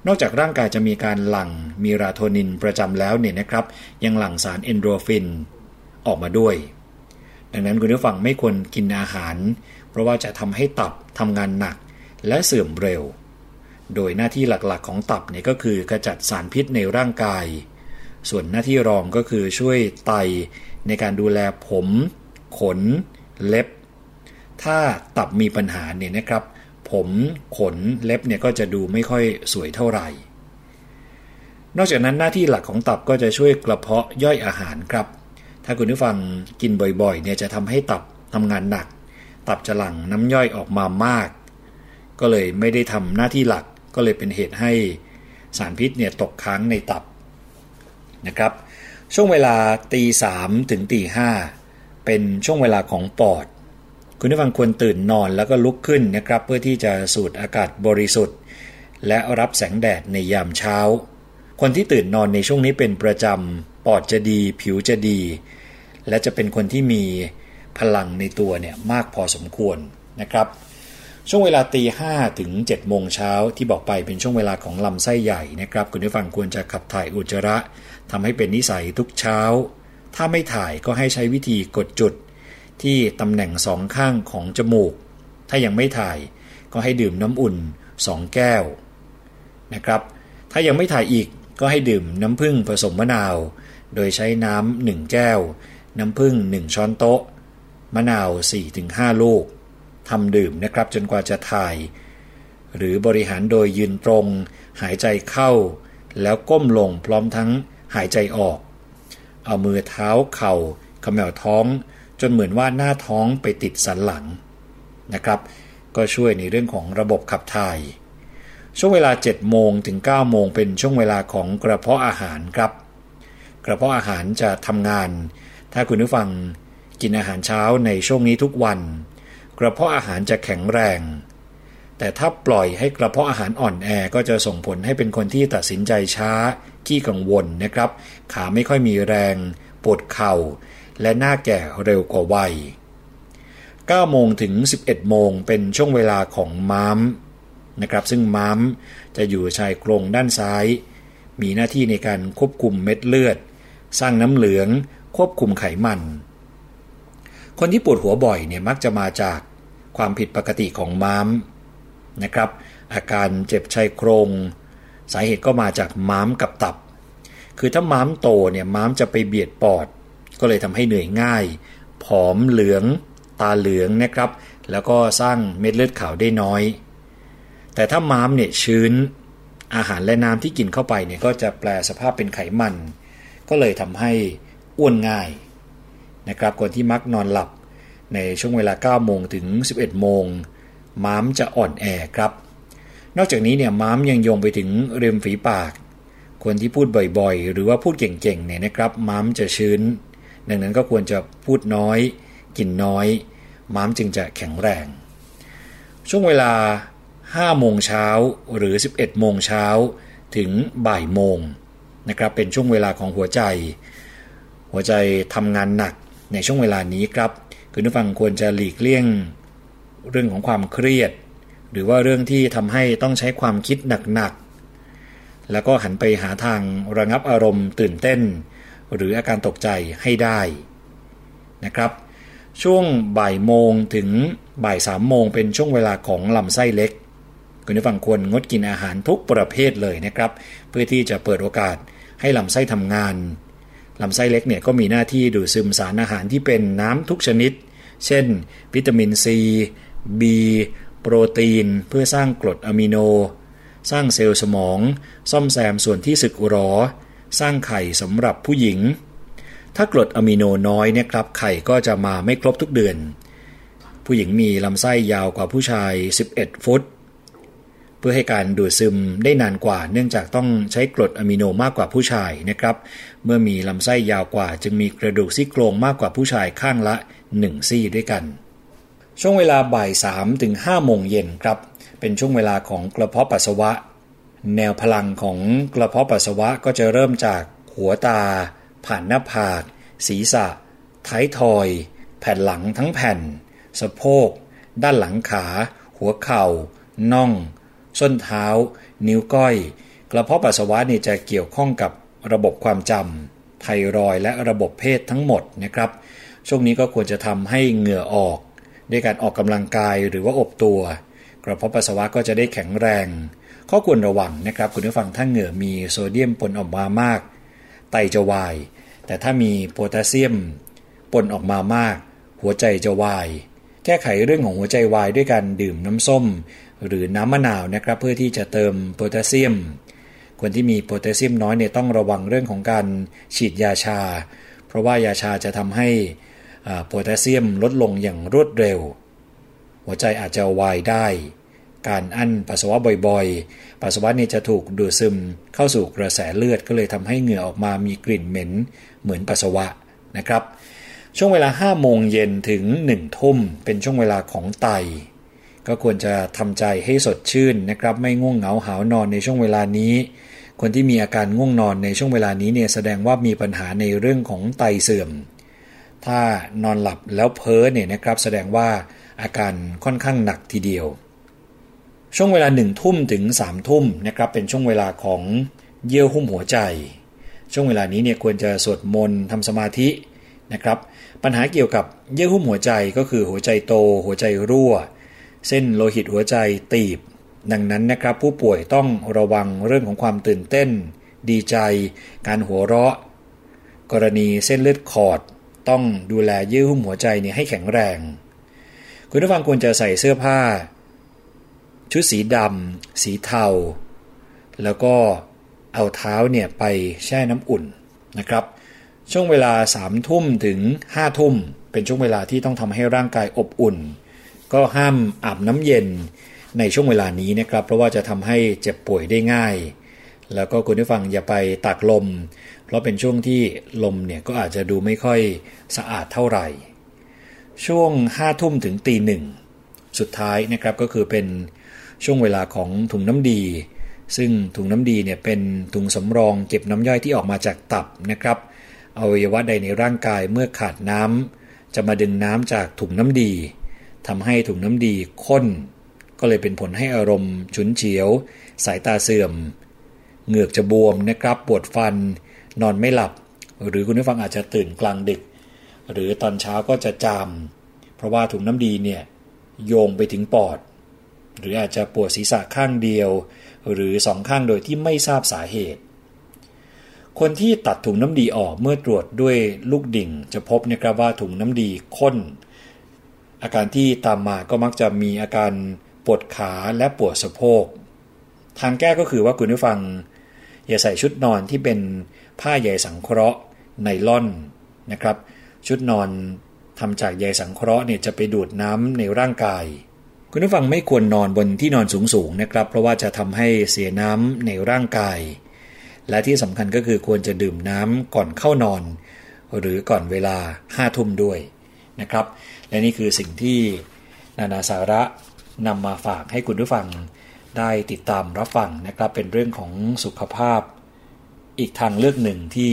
นอกจากร่างกายจะมีการหลั่งมีราโทนินประจำแล้วเนี่ยนะครับ ยังหลั่งสารเอนโดรฟินออกมาด้วย ดังนั้นคุณผู้ฟังไม่ควรกินอาหาร เพราะว่าจะทำให้ตับทำงานหนักและเสื่อมเร็ว โดยหน้าที่หลักๆของตับเนี่ยก็คือกระจัดสารพิษในร่างกาย ส่วนหน้าที่รองก็คือช่วยไตในการดูแลผม ขน เล็บ ถ้าตับมีปัญหาเนี่ยนะครับ ผมขนเล็บเนี่ยก็จะดูไม่ค่อยสวยเท่าไหร่ นอกจากนั้นหน้าที่หลักของตับก็จะช่วยกระเพาะย่อยอาหารครับ ถ้าคุณผู้ฟังกินบ่อยๆเนี่ยจะทำให้ตับทำงานหนัก ตับจะหลั่งน้ำย่อยออกมามาก ก็เลยไม่ได้ทำหน้าที่หลักก็เลยเป็นเหตุให้สารพิษเนี่ยตกค้างในตับนะครับ ช่วงเวลาตีสามถึงตีห้าเป็นช่วงเวลาของปอด คุณผู้ฟังควรตื่นนอนแล้วก็ลุกขึ้นนะครับ เพื่อที่จะสูดอากาศบริสุทธิ์ และรับแสงแดดในยามเช้า คนที่ตื่นนอนในช่วงนี้เป็นประจำ ปอดจะดี ผิวจะดี และจะเป็นคนที่มีพลังในตัวเนี่ยมากพอสมควรนะครับ ช่วงเวลาตีห้ถึง7โมงเช้าที่บอกไปเป็นช่วงเวลาของลำไส้ใหญ่นะครับ คุณผู้ฟังควรจะขับถ่ายอุจจาระทำให้เป็นนิสัยทุกเช้า ถ้าไม่ถ่ายก็ให้ใช้วิธีกดจุด ที่ตำแหน่งสองข้างของจมูก ถ้ายังไม่ถ่ายก็ให้ดื่มน้ำอุ่น 2 แก้วนะครับ ถ้ายังไม่ถ่ายอีกก็ให้ดื่มน้ำผึ้งผสมมะนาว โดยใช้น้ำหนึ่งแก้ว น้ำผึ้ง1ช้อนโต๊ะ มะนาว 4-5 ลูกทำดื่มนะครับจนกว่าจะถ่าย หรือบริหารโดยยืนตรง หายใจเข้า แล้วก้มลงพร้อมทั้งหายใจออก เอามือเท้าเข่าขมวท้องจนเหมือนว่าหน้าท้องไปติดสันหลังนะครับ ก็ช่วยในเรื่องของระบบขับถ่าย ช่วงเวลา 7 โมงถึง 9 โมงเป็นช่วงเวลาของกระเพาะอาหารครับ กระเพาะอาหารจะทำงาน ถ้าคุณผู้ฟังกินอาหารเช้าในช่วงนี้ทุกวัน กระเพาะอาหารจะแข็งแรง แต่ถ้าปล่อยให้กระเพาะอาหารอ่อนแอก็จะส่งผลให้เป็นคนที่ตัดสินใจช้าขี้กังวลนะครับ ขาไม่ค่อยมีแรงปวดเข่า และหน้าแก่เร็วกว่าวัย9โมงถึง 11 โมงเป็นช่วงเวลาของม้ามนะครับซึ่งม้ามจะอยู่ชายโครงด้านซ้าย มีหน้าที่ในการควบคุมเม็ดเลือด สร้างน้ำเหลือง ควบคุมไขมัน คนที่ปวดหัวบ่อยเนี่ยมักจะมาจากความผิดปกติของม้ามนะครับ อาการเจ็บชายโครง สาเหตุก็มาจากม้ามกับตับ คือถ้าม้ามโตเนี่ยม้ามจะไปเบียดปอด ก็เลยทำให้เหนื่อยง่าย ผอมเหลือง ตาเหลืองนะครับ แล้วก็สร้างเม็ดเลือดขาวได้น้อย แต่ถ้าม้ามเนี่ยชื้นอาหารและน้ำที่กินเข้าไปเนี่ยก็จะแปลสภาพเป็นไขมัน ก็เลยทำให้อ้วนง่ายนะครับคนที่มักนอนหลับในช่วงเวลา 9 โมงถึง 11 โมง ม้ามจะอ่อนแอครับ นอกจากนี้เนี่ยม้ามยังโยงไปถึงริมฝีปาก คนที่พูดบ่อยๆ หรือว่าพูดเก่งๆเนี่ยนะครับ ม้ามจะชื้น ดังนั้นก็ควรจะพูดน้อย กินน้อย ม้ามจึงจะแข็งแรง ช่วงเวลา 5 โมงเช้าหรือ 11 โมงเช้าถึงบ่ายโมง นะครับเป็นช่วงเวลาของหัวใจ หัวใจทำงานหนักในช่วงเวลานี้ครับคุณผู้ฟังควรจะหลีกเลี่ยง เรื่องของความเครียด หรือว่าเรื่องที่ทำให้ต้องใช้ความคิดหนักๆแล้วก็หันไปหาทางระงับอารมณ์ ตื่นเต้น หรืออาการตกใจให้ได้นะครับ ช่วงบ่ายโมงถึงบ่ายสามโมงเป็นช่วงเวลาของลำไส้เล็กคุณผู้ฟังควรงดกินอาหารทุกประเภทเลยนะครับ เพื่อที่จะเปิดโอกาส ให้ลำไส้ทำงานลำไส้เล็กเนี่ยก็มีหน้าที่ดูดซึมสารอาหารที่เป็นน้ำทุกชนิด เช่น วิตามินซี B โปรตีน เพื่อสร้างกรดอะมิโน สร้างเซลล์สมอง ซ่อมแซมส่วนที่สึกหรอ สร้างไข่สำหรับผู้หญิง ถ้ากรดอะมิโนน้อยเนี่ยครับไข่ก็จะมาไม่ครบทุกเดือน ผู้หญิงมีลำไส้ยาวกว่าผู้ชาย 11 ฟุต เพื่อให้การดูดซึมได้นานกว่า เนื่องจากต้องใช้กรดอะมิโนมากกว่าผู้ชายนะครับ เมื่อมีลำไส้ยาวกว่า จึงมีกระดูกซี่โครงมากกว่าผู้ชายข้างละ 1 ซี่ด้วยกัน ช่วงเวลาบ่าย3ถึง5โมงเย็นครับ เป็นช่วงเวลาของกระเพาะปัสสาวะ แนวพลังของกระเพาะปัสสาวะก็จะเริ่มจากหัวตา ผ่านหน้าผาก ศีรษะ ท้ายทอย แผ่นหลังทั้งแผ่น สะโพก ด้านหลังขา หัวเข่า น่อง ส้นเท้า นิ้วก้อย กระเพาะปัสสาวะนี่จะเกี่ยวข้องกับระบบความจำไทรอยและระบบเพศทั้งหมดนะครับ ช่วงนี้ก็ควรจะทำให้เหงื่อออกด้วยการออกกำลังกายหรือว่าอบตัว กระเพาะปัสสาวะก็จะได้แข็งแรง ข้อควรระวังนะครับ คุณผู้ฟังถ้าเหงื่อมีโซเดียมปนออกมามาก ไตจะวาย แต่ถ้ามีโพแทสเซียมปนออกมามาก หัวใจจะวาย แก้ไขเรื่องของหัวใจวายด้วยการดื่มน้ำส้ม หรือน้ำมะนาวนะครับ เพื่อที่จะเติมโพแทสเซียม คนที่มีโพแทสเซียมน้อยเนี่ยต้องระวังเรื่องของการฉีดยาชา เพราะว่ายาชาจะทำให้โพแทสเซียมลดลงอย่างรวดเร็ว หัวใจอาจจะวายได้ การอั้นปัสสาวะบ่อยๆ ปัสสาวะนี่จะถูกดูดซึมเข้าสู่กระแสเลือดก็เลยทำให้เหงื่อออกมามีกลิ่นเหม็นเหมือนปัสสาวะนะครับ ช่วงเวลา 5 โมงเย็นถึง 1 ทุ่มเป็นช่วงเวลาของไต ก็ควรจะทำใจให้สดชื่นนะครับ ไม่ง่วงเหงาหาวนอนในช่วงเวลานี้ คนที่มีอาการง่วงนอนในช่วงเวลานี้เนี่ยแสดงว่ามีปัญหาในเรื่องของไตเสื่อม ถ้านอนหลับแล้วเพ้อเนี่ยนะครับแสดงว่าอาการค่อนข้างหนักทีเดียว ช่วงเวลาหนึ่งทุ่มถึงสามทุ่มนะครับเป็นช่วงเวลาของเยื่อหุ้มหัวใจ ช่วงเวลานี้เนี่ยควรจะสวดมนต์ทำสมาธินะครับ ปัญหาเกี่ยวกับเยื่อหุ้มหัวใจก็คือหัวใจโต หัวใจรั่ว เส้นโลหิตหัวใจตีบ ดังนั้นนะครับผู้ป่วยต้องระวังเรื่องของความตื่นเต้น ดีใจ การหัวเราะ กรณีเส้นเลือดขอด ต้องดูแลเยื่อหุ้มหัวใจเนี่ยให้แข็งแรง คุณผู้ฟังควรจะใส่เสื้อผ้า ชุดสีดำสีเทา แล้วก็เอาเท้าเนี่ยไปแช่น้ำอุ่นนะครับ ช่วงเวลา3ามทุ่มถึง5้าทุ่มเป็นช่วงเวลาที่ต้องทำให้ร่างกายอบอุ่น ก็ห้ามอาบน้ำเย็นในช่วงเวลานี้นะครับ เพราะว่าจะทำให้เจ็บป่วยได้ง่าย แล้วก็คุณผู้ฟังอย่าไปตากลม เพราะเป็นช่วงที่ลมเนี่ยก็อาจจะดูไม่ค่อยสะอาดเท่าไหร่ ช่วง5้าทุ่มถึงตีหนึ่งสุดท้ายนะครับก็คือเป็นช่วงเวลาของถุงน้ำดี ซึ่งถุงน้ำดีเนี่ยเป็นถุงสำรองเก็บน้ำย่อยที่ออกมาจากตับนะครับอวัยวะใดในร่างกายเมื่อขาดน้ำจะมาดึงน้ำจากถุงน้ำดี ทำให้ถุงน้ำดีข้น ก็เลยเป็นผลให้อารมณ์ฉุนเฉียว สายตาเสื่อม เหงือกจะบวมนะครับปวดฟัน นอนไม่หลับ หรือคุณผู้ฟังอาจจะตื่นกลางดึก หรือตอนเช้าก็จะจามเพราะว่าถุงน้ำดีเนี่ยโยงไปถึงปอด หรืออาจจะปวดศีรษะข้างเดียว หรือสองข้างโดยที่ไม่ทราบสาเหตุคนที่ตัดถุงน้ำดีออกเมื่อตรวจด้วยลูกดิ่ง จะพบนะครับว่าถุงน้ำดีข้น อาการที่ตามมาก็มักจะมีอาการปวดขาและปวดสะโพก ทางแก้ก็คือว่าคุณผู้ฟัง อย่าใส่ชุดนอนที่เป็นผ้าใยสังเคราะห์ไนล่อนนะครับ ชุดนอนทำจากใยสังเคราะห์เนี่ยจะไปดูดน้ำในร่างกาย คุณผู้ฟังไม่ควรนอนบนที่นอนสูงๆนะครับ เพราะว่าจะทำให้เสียน้ำในร่างกาย และที่สำคัญก็คือควรจะดื่มน้ำก่อนเข้านอน หรือก่อนเวลาห้าทุ่มด้วยนะครับ และนี่คือสิ่งที่นานาสาระนำมาฝากให้คุณผู้ฟังได้ติดตามรับฟังนะครับ เป็นเรื่องของสุขภาพ อีกทางเลือกหนึ่งที่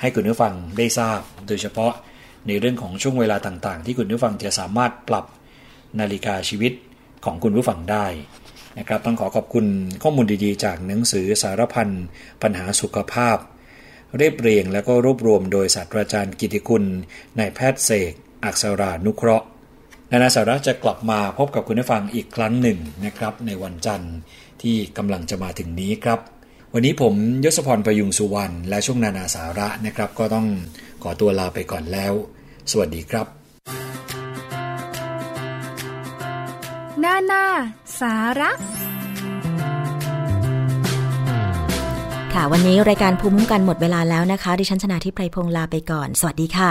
ให้คุณผู้ฟังได้ทราบ โดยเฉพาะในเรื่องของช่วงเวลาต่างๆ ที่คุณผู้ฟังจะสามารถปรับนาฬิกาชีวิตของคุณผู้ฟังได้นะครับต้องขอขอบคุณข้อมูลดีๆ จากหนังสือสารพันปัญหาสุขภาพ เรียบเรียงและก็รวบรวมโดยศาสตราจารย์กิติคุณนายแพทย์เสก อักษรานุเคราะห์นานาสาระจะกลับมาพบกับคุณผู้ฟังอีกครั้งหนึ่งนะครับ ในวันจันทร์ที่กำลังจะมาถึงนี้ครับ วันนี้ผมยศพรประยุงสุวรรณและช่วงนานาสาระนะครับ ก็ต้องขอตัวลาไปก่อนแล้ว สวัสดีครับ นานาสาระค่ะวันนี้รายการภูมิคุ้มกันหมดเวลาแล้วนะคะ ดิฉันชนะทิพไพรพงศ์ลาไปก่อน สวัสดีค่ะ